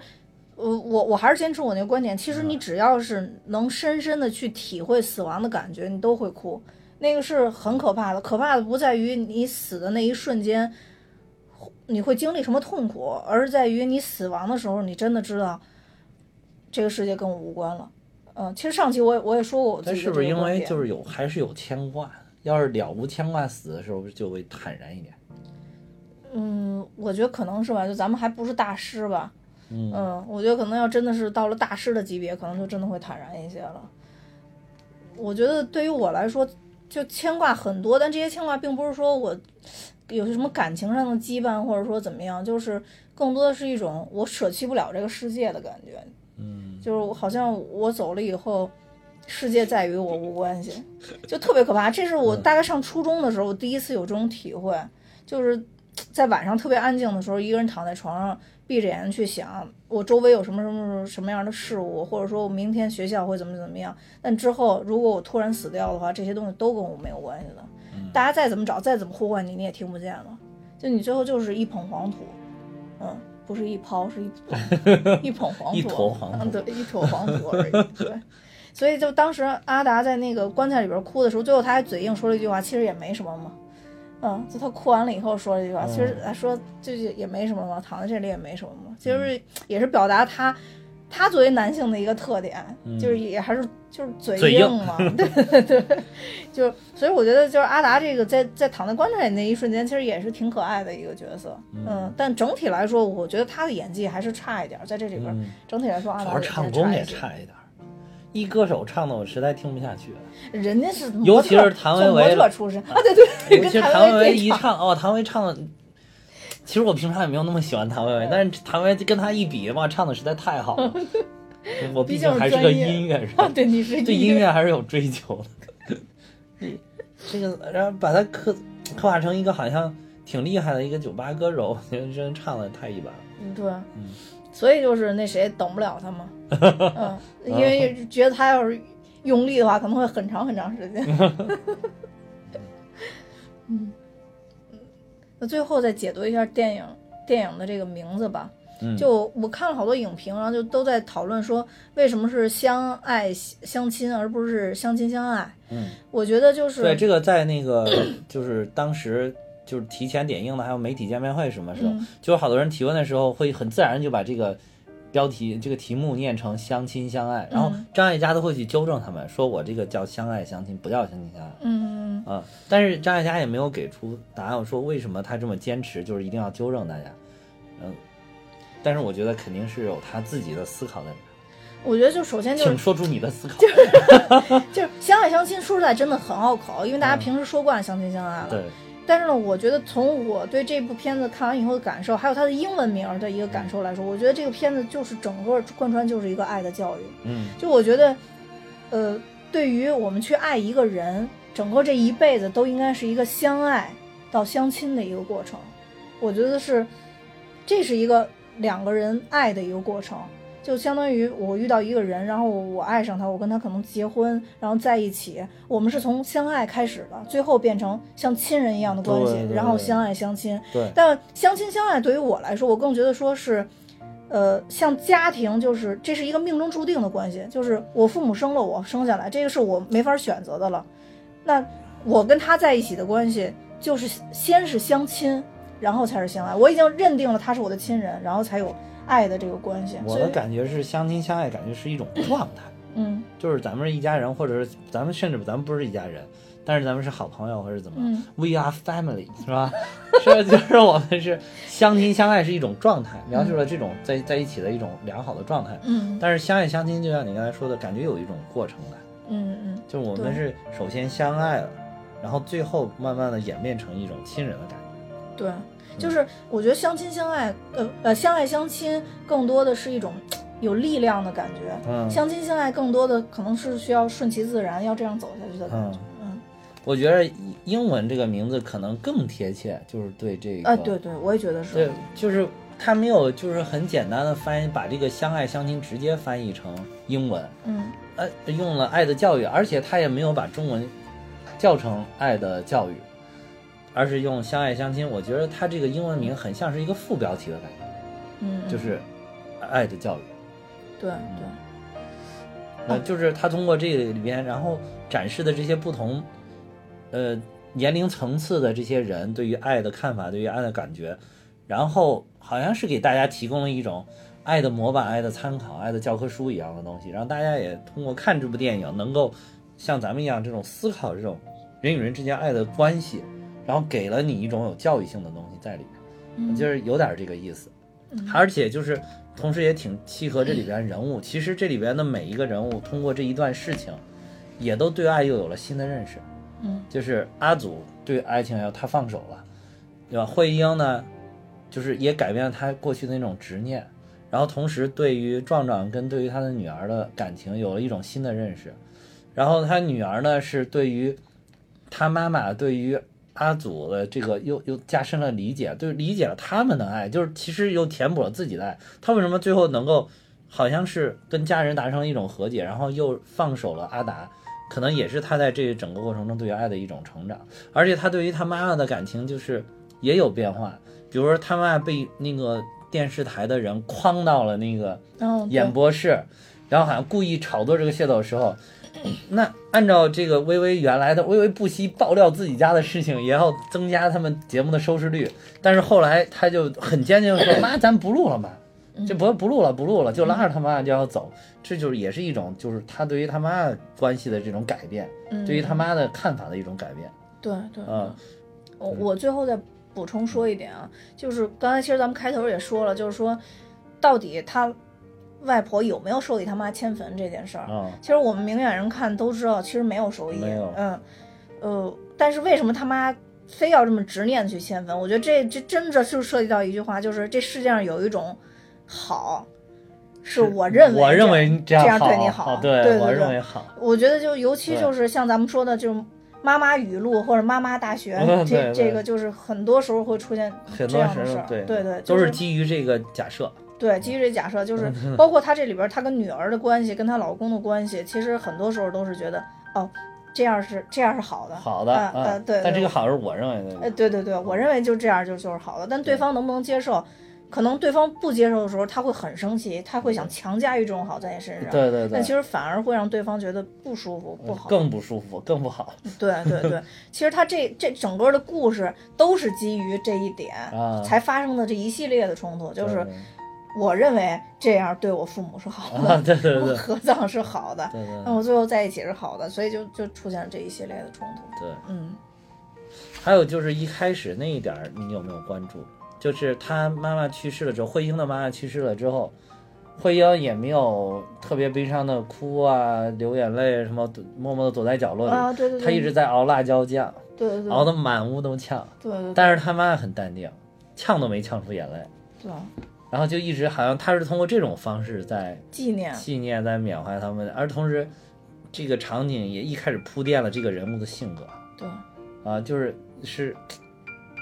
我，我我还是坚持我那个观点，其实你只要是能深深的去体会死亡的感觉，你都会哭。那个是很可怕的，可怕的不在于你死的那一瞬间，你会经历什么痛苦，而是在于你死亡的时候，你真的知道这个世界跟我无关了。嗯，其实上期我也我也说过我自己是不是因为就是有还是有牵挂？要是了无牵挂死的时候，就会坦然一点。嗯，我觉得可能是吧，就咱们还不是大师吧。嗯我觉得可能要真的是到了大师的级别，可能就真的会坦然一些了。我觉得对于我来说，就牵挂很多，但这些牵挂并不是说我有什么感情上的羁绊，或者说怎么样，就是更多的是一种我舍弃不了这个世界的感觉。嗯，就是好像我走了以后，世界再与我无关系，就特别可怕。这是我大概上初中的时候，我第一次有这种体会，就是在晚上特别安静的时候，一个人躺在床上，闭着眼睛去想我周围有什么什么什么样的事物，或者说我明天学校会怎么怎么样。但之后如果我突然死掉的话，这些东西都跟我没有关系了。大家再怎么找，再怎么呼唤你，你也听不见了。就你最后就是一捧黄土，嗯，不是一抛，是一 [laughs] 一捧黄土，一坨黄土嗯，对，一坨黄土而已，对。所以就当时阿达在那个棺材里边哭的时候，最后他还嘴硬说了一句话，其实也没什么嘛。嗯，就他哭完了以后说了一句话，其实哎说这就也没什么嘛，躺在这里也没什么嘛，其实也是表达他他作为男性的一个特点，就是也还是就是嘴嘴硬。[laughs] 硬嘛，对对对，就所以我觉得就是阿达这个在在躺在棺材里那一瞬间，其实也是挺可爱的一个角色，嗯，但整体来说，我觉得他的演技还是差一点，在这里边、嗯。整体来说，阿达唱功也差一点儿，一歌手唱的我实在听不下去了。人家是尤其是谭维维特出身。啊，对对，尤其是谭维维 [laughs] 一唱，哦，谭维唱的，其实我平常也没有那么喜欢谭维维，但是谭维跟他一比，哇，唱的实在太好了。[laughs] 我毕毕竟还是个音乐人，啊，对，你是对音音乐还是有追求的。[laughs] 这个，然后把他刻刻画成一个好像挺厉害的一个酒吧歌手，我觉得真唱的太一般了。嗯，对，所以就是那谁等不了他嘛，嗯，因为觉得他要是用力的话，可能会很长很长时间。[laughs] 嗯，那最后再解读一下电影电影的这个名字吧。嗯就我看了好多影评，然后就都在讨论说，为什么是相爱相亲，而不是相亲相爱？嗯，我觉得就是对，这个在那个 [clears throat] 就是当时就是提前点映的，还有媒体见面会什么时候，嗯就有好多人提问的时候会很自然就把这个标题这个题目念成相亲相爱，然后嗯张艾嘉都会去纠正他们，说我这个叫相爱相亲，不叫相亲相爱。嗯啊、但是张艾嘉也没有给出答案，说为什么他这么坚持，就是一定要纠正大家。嗯，但是我觉得肯定是有他自己的思考在里面。我觉得就首先就是请说出你的思考。[laughs] 就是相爱相亲，说实在真的很拗口，因为大家嗯平时说惯相亲相爱了。对，但是呢，我觉得从我对这部片子看完以后的感受，还有它的英文名儿的一个感受来说，我觉得这个片子就是整个贯穿就是一个爱的教育。嗯就我觉得，呃，对于我们去爱一个人，整个这一辈子都应该是一个相爱到相亲的一个过程。我觉得是，这是一个两个人爱的一个过程。就相当于我遇到一个人，然后我爱上他，我跟他可能结婚，然后在一起，我们是从相爱开始的，最后变成像亲人一样的关系，对对对然后相爱相亲。对，但相亲相爱对于我来说，我更觉得说是，呃，像家庭，就是这是一个命中注定的关系，就是我父母生了我生下来，这个是我没法选择的了。那我跟他在一起的关系，就是先是相亲，然后才是相爱。我已经认定了他是我的亲人，然后才有爱的这个关系。我的感觉是相亲相爱，感觉是一种状态，嗯就是咱们是一家人，或者是咱们甚至咱们不是一家人，但是咱们是好朋友或者怎么样、嗯 w e are family 是吧？[laughs] 是就是我们是相亲相爱是一种状态，描述了这种在在一起的一种良好的状态。嗯但是相爱相亲，就像你刚才说的，感觉有一种过程来，嗯嗯，就我们是首先相爱了，然后最后慢慢的演变成一种亲人的感觉。对，就是我觉得相亲相爱，呃呃，相爱相亲更多的是一种有力量的感觉。嗯相亲相爱更多的可能是需要顺其自然，要这样走下去的感觉。嗯我觉得英文这个名字可能更贴切，就是对这个啊，对对，我也觉得是。对，就是他没有就是很简单的翻译，把这个相爱相亲直接翻译成英文，嗯呃，用了爱的教育，而且他也没有把中文叫成爱的教育，而是用相爱相亲。我觉得它这个英文名很像是一个副标题的感觉，嗯，就是爱的教育。对嗯对，呃，就是他通过这个里边，然后展示的这些不同，呃，年龄层次的这些人对于爱的看法，对于爱的感觉，然后好像是给大家提供了一种爱的模板、爱的参考、爱的教科书一样的东西，让大家也通过看这部电影，能够像咱们一样这种思考这种人与人之间爱的关系，然后给了你一种有教育性的东西在里面，嗯就是有点这个意思。而且就是同时也挺契合这里边人物。其实这里边的每一个人物，通过这一段事情，也都对爱又有了新的认识。嗯就是阿祖对爱情要他放手了，对吧？慧英呢，就是也改变了他过去的那种执念，然后同时对于壮壮跟对于他的女儿的感情有了一种新的认识，然后他女儿呢是对于他妈妈对于阿祖的这个又又加深了理解，就是理解了他们的爱，就是其实又填补了自己的爱。他为什么最后能够好像是跟家人达成一种和解，然后又放手了阿达？可能也是他在这整个过程中对于爱的一种成长，而且他对于他妈妈的感情就是也有变化，比如说他妈妈被那个电视台的人诓到了那个演播室，然后好像故意炒作这个械斗的时候，那按照这个微微原来的微微不惜爆料自己家的事情，也要增加他们节目的收视率，但是后来他就很坚定地说：“妈，咱不录了嘛。”就不不录了，不录了，就拉着他妈就要走，这就是也是一种，就是他对于他妈关系的这种改变，嗯对于他妈的看法的一种改变。对对，嗯我我最后再补充说一点啊，就是刚才其实咱们开头也说了，就是说到底他外婆有没有授意他妈迁坟这件事儿，啊，其实我们明眼人看都知道，其实没有授意，没有。嗯，呃，但是为什么他妈非要这么执念去迁坟？我觉得这这真的就涉及到一句话，就是这世界上有一种好，是我认为我认为这样好，对你好，对对我认对为好。我觉得就尤其就是像咱们说的，就是妈妈语录或者妈妈大学，[laughs] 这这个就是很多时候会出现这样的事儿，对。对就是基于这个假设。对，基于这假设，就是包括她这里边儿她跟女儿的关系，跟她老公的关系，其实很多时候都是觉得哦，这样是这样是好的，好的，啊呃嗯对，但这个好是我认为的。哎。对对对，我认为就这样就就是好的，但对方能不能接受，可能对方不接受的时候，他会很生气，他会想强加于这种好在你身上。对对对但其实反而会让对方觉得不舒服、不好。更不舒服，更不好对对对，[laughs] 其实他这这整个的故事都是基于这一点、啊才发生的这一系列的冲突，就是对我认为这样对我父母是好的，啊，对对我对合葬是好的，对对那我最后在一起是好的，所以就就出现了这一系列的冲突。对。嗯还有就是一开始那一点儿，你有没有关注？就是他妈妈去世了之后，慧英的妈妈去世了之后，慧英也没有特别悲伤的哭啊、流眼泪，什么默默的躲在角落里。啊，对对对，他一直在熬辣椒酱，对对对熬得满屋都呛，对对对但是他妈很淡定，呛都没呛出眼泪。对然后就一直好像他是通过这种方式在纪念，纪念、在缅怀他们，而同时，这个场景也一开始铺垫了这个人物的性格。对啊，就是是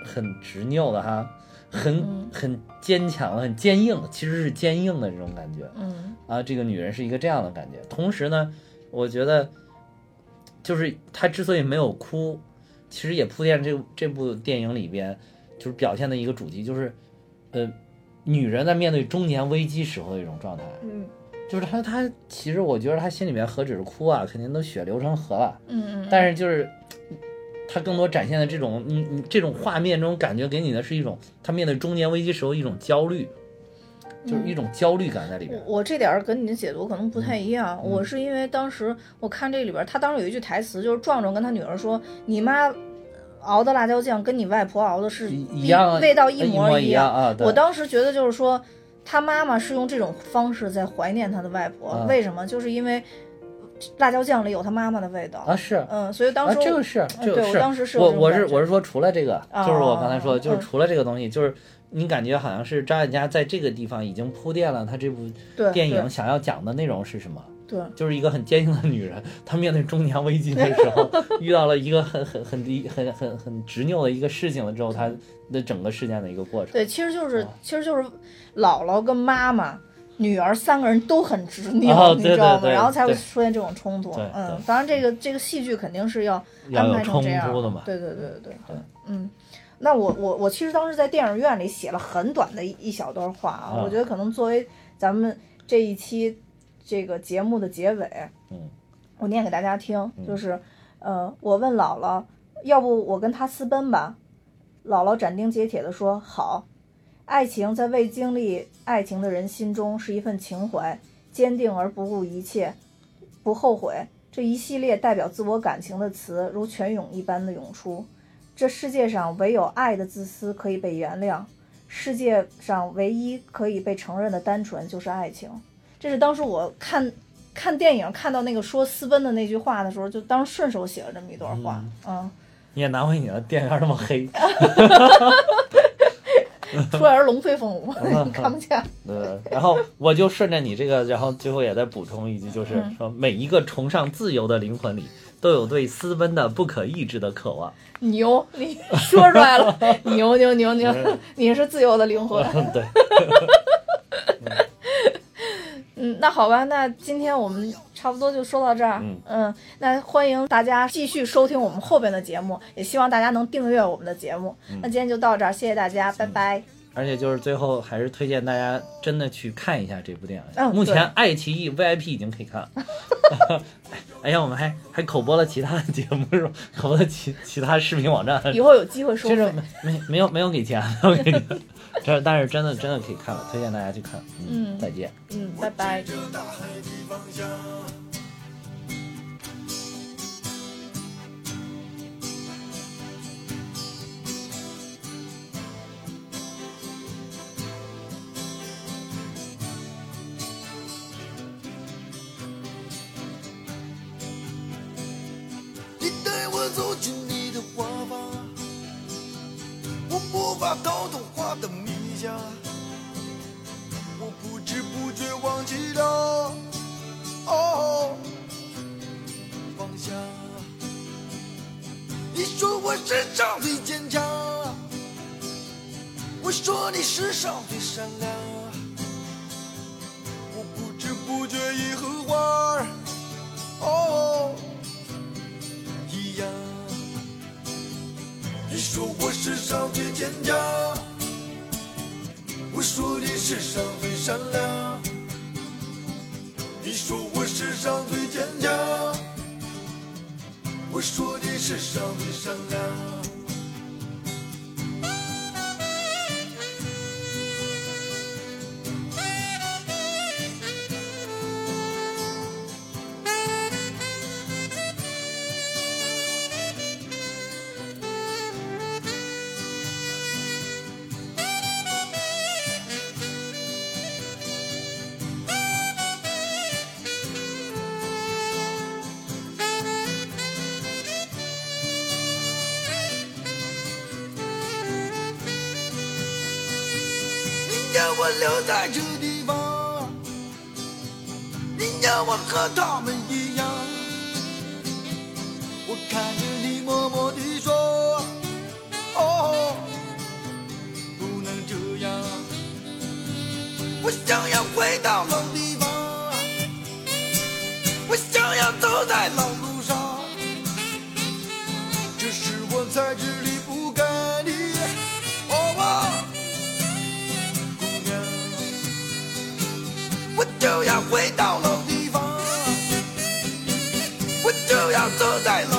很执拗的哈，很、嗯很坚强、很坚硬，其实是坚硬的这种感觉嗯啊。这个女人是一个这样的感觉。同时呢，我觉得就是她之所以没有哭，其实也铺垫这这部电影里边就是表现的一个主题，就是呃，女人在面对中年危机时候的一种状态。嗯就是她，她其实我觉得她心里面何止是哭啊，肯定都血流成河了。嗯嗯，但是就是她更多展现的这种你你这种画面这种感觉给你的是一种她面对中年危机时候一种焦虑，就是一种焦虑感在里边。我我这点儿跟你的解读可能不太一样，嗯我是因为当时我看这里边儿，他当时有一句台词，就是壮壮跟他女儿说：“你妈熬的辣椒酱跟你外婆熬的是一样啊味道一模一样啊我当时觉得就是说，他妈妈是用这种方式在怀念他的外婆，啊为什么？就是因为辣椒酱里有他妈妈的味道。啊是嗯，所以当啊时我、这个是嗯对我这个是当时是我我是我是说除了这个，啊就是我刚才说的，就是嗯除了这个东西，就是你感觉好像是张艾嘉在这个地方已经铺垫了他这部电影想要讲的内容是什么。对就是一个很坚硬的女人，[laughs] 她面对中年危机的时候，[laughs] 遇到了一个很很很低、很很很执拗的一个事情了之后，她的整个事件的一个过程。对，其实就是啊其实就是姥姥跟妈妈。女儿三个人都很执拗，哦你知道吗？对对然后才会出现这种冲突。嗯对，当然这个这个戏剧肯定是要安排成这样冲突的嘛对对对对对对，嗯。那我我我其实当时在电影院里写了很短的一一小段话啊，啊我觉得可能作为咱们这一期这个节目的结尾，嗯，我念给大家听，就是呃，我问姥姥，要不我跟他私奔吧？姥姥斩钉截铁地说：“好。”爱情在未经历爱情的人心中是一份情怀，坚定而不顾一切，不后悔。这一系列代表自我感情的词如泉涌一般的涌出。这世界上唯有爱的自私可以被原谅，世界上唯一可以被承认的单纯就是爱情。这是当时我看看电影看到那个说私奔的那句话的时候，就当时顺手写了这么一段话。嗯，你也难为你了，电影院那么黑。[laughs] 出来是龙飞凤舞，你 [laughs] 看不见。对，然后我就顺着你这个，然后最后也再补充一句，就是嗯说每一个崇尚自由的灵魂里，都有对私奔的不可抑制的渴望。牛，你 [laughs] 说出来了，牛牛牛牛，你是自由的灵魂。对，嗯，那好吧，那今天我们差不多就说到这儿。嗯那欢迎大家继续收听我们后边的节目，也希望大家能订阅我们的节目。嗯那今天就到这儿，谢谢大家，拜拜。而且就是最后还是推荐大家真的去看一下这部电影。嗯目前爱奇艺 VIP 已经可以看了。[laughs] 哎呀，我们还还口播了其他的节目是吧？口播了其其他视频网站。以后有机会说这是。没没没有没有给钱，没有给钱。[laughs] 这但是真的真的可以看了，推荐大家去看。嗯再见。嗯，拜拜。走进你的花房，我无法搞懂花的家。我不知不觉忘记了哦放下。你说我世上最坚强，我说你世上最善良。我不知不觉已和花儿哦一样。你说我世上最坚强。我说你世上最善良。你说我世上最坚强我说你世上最善良。我留在这地方，你要我和他们一样。我看着你默默地说：‘哦，不能这样。’我想要回到老地方，我想要走在老。回到老地方。我就要走在老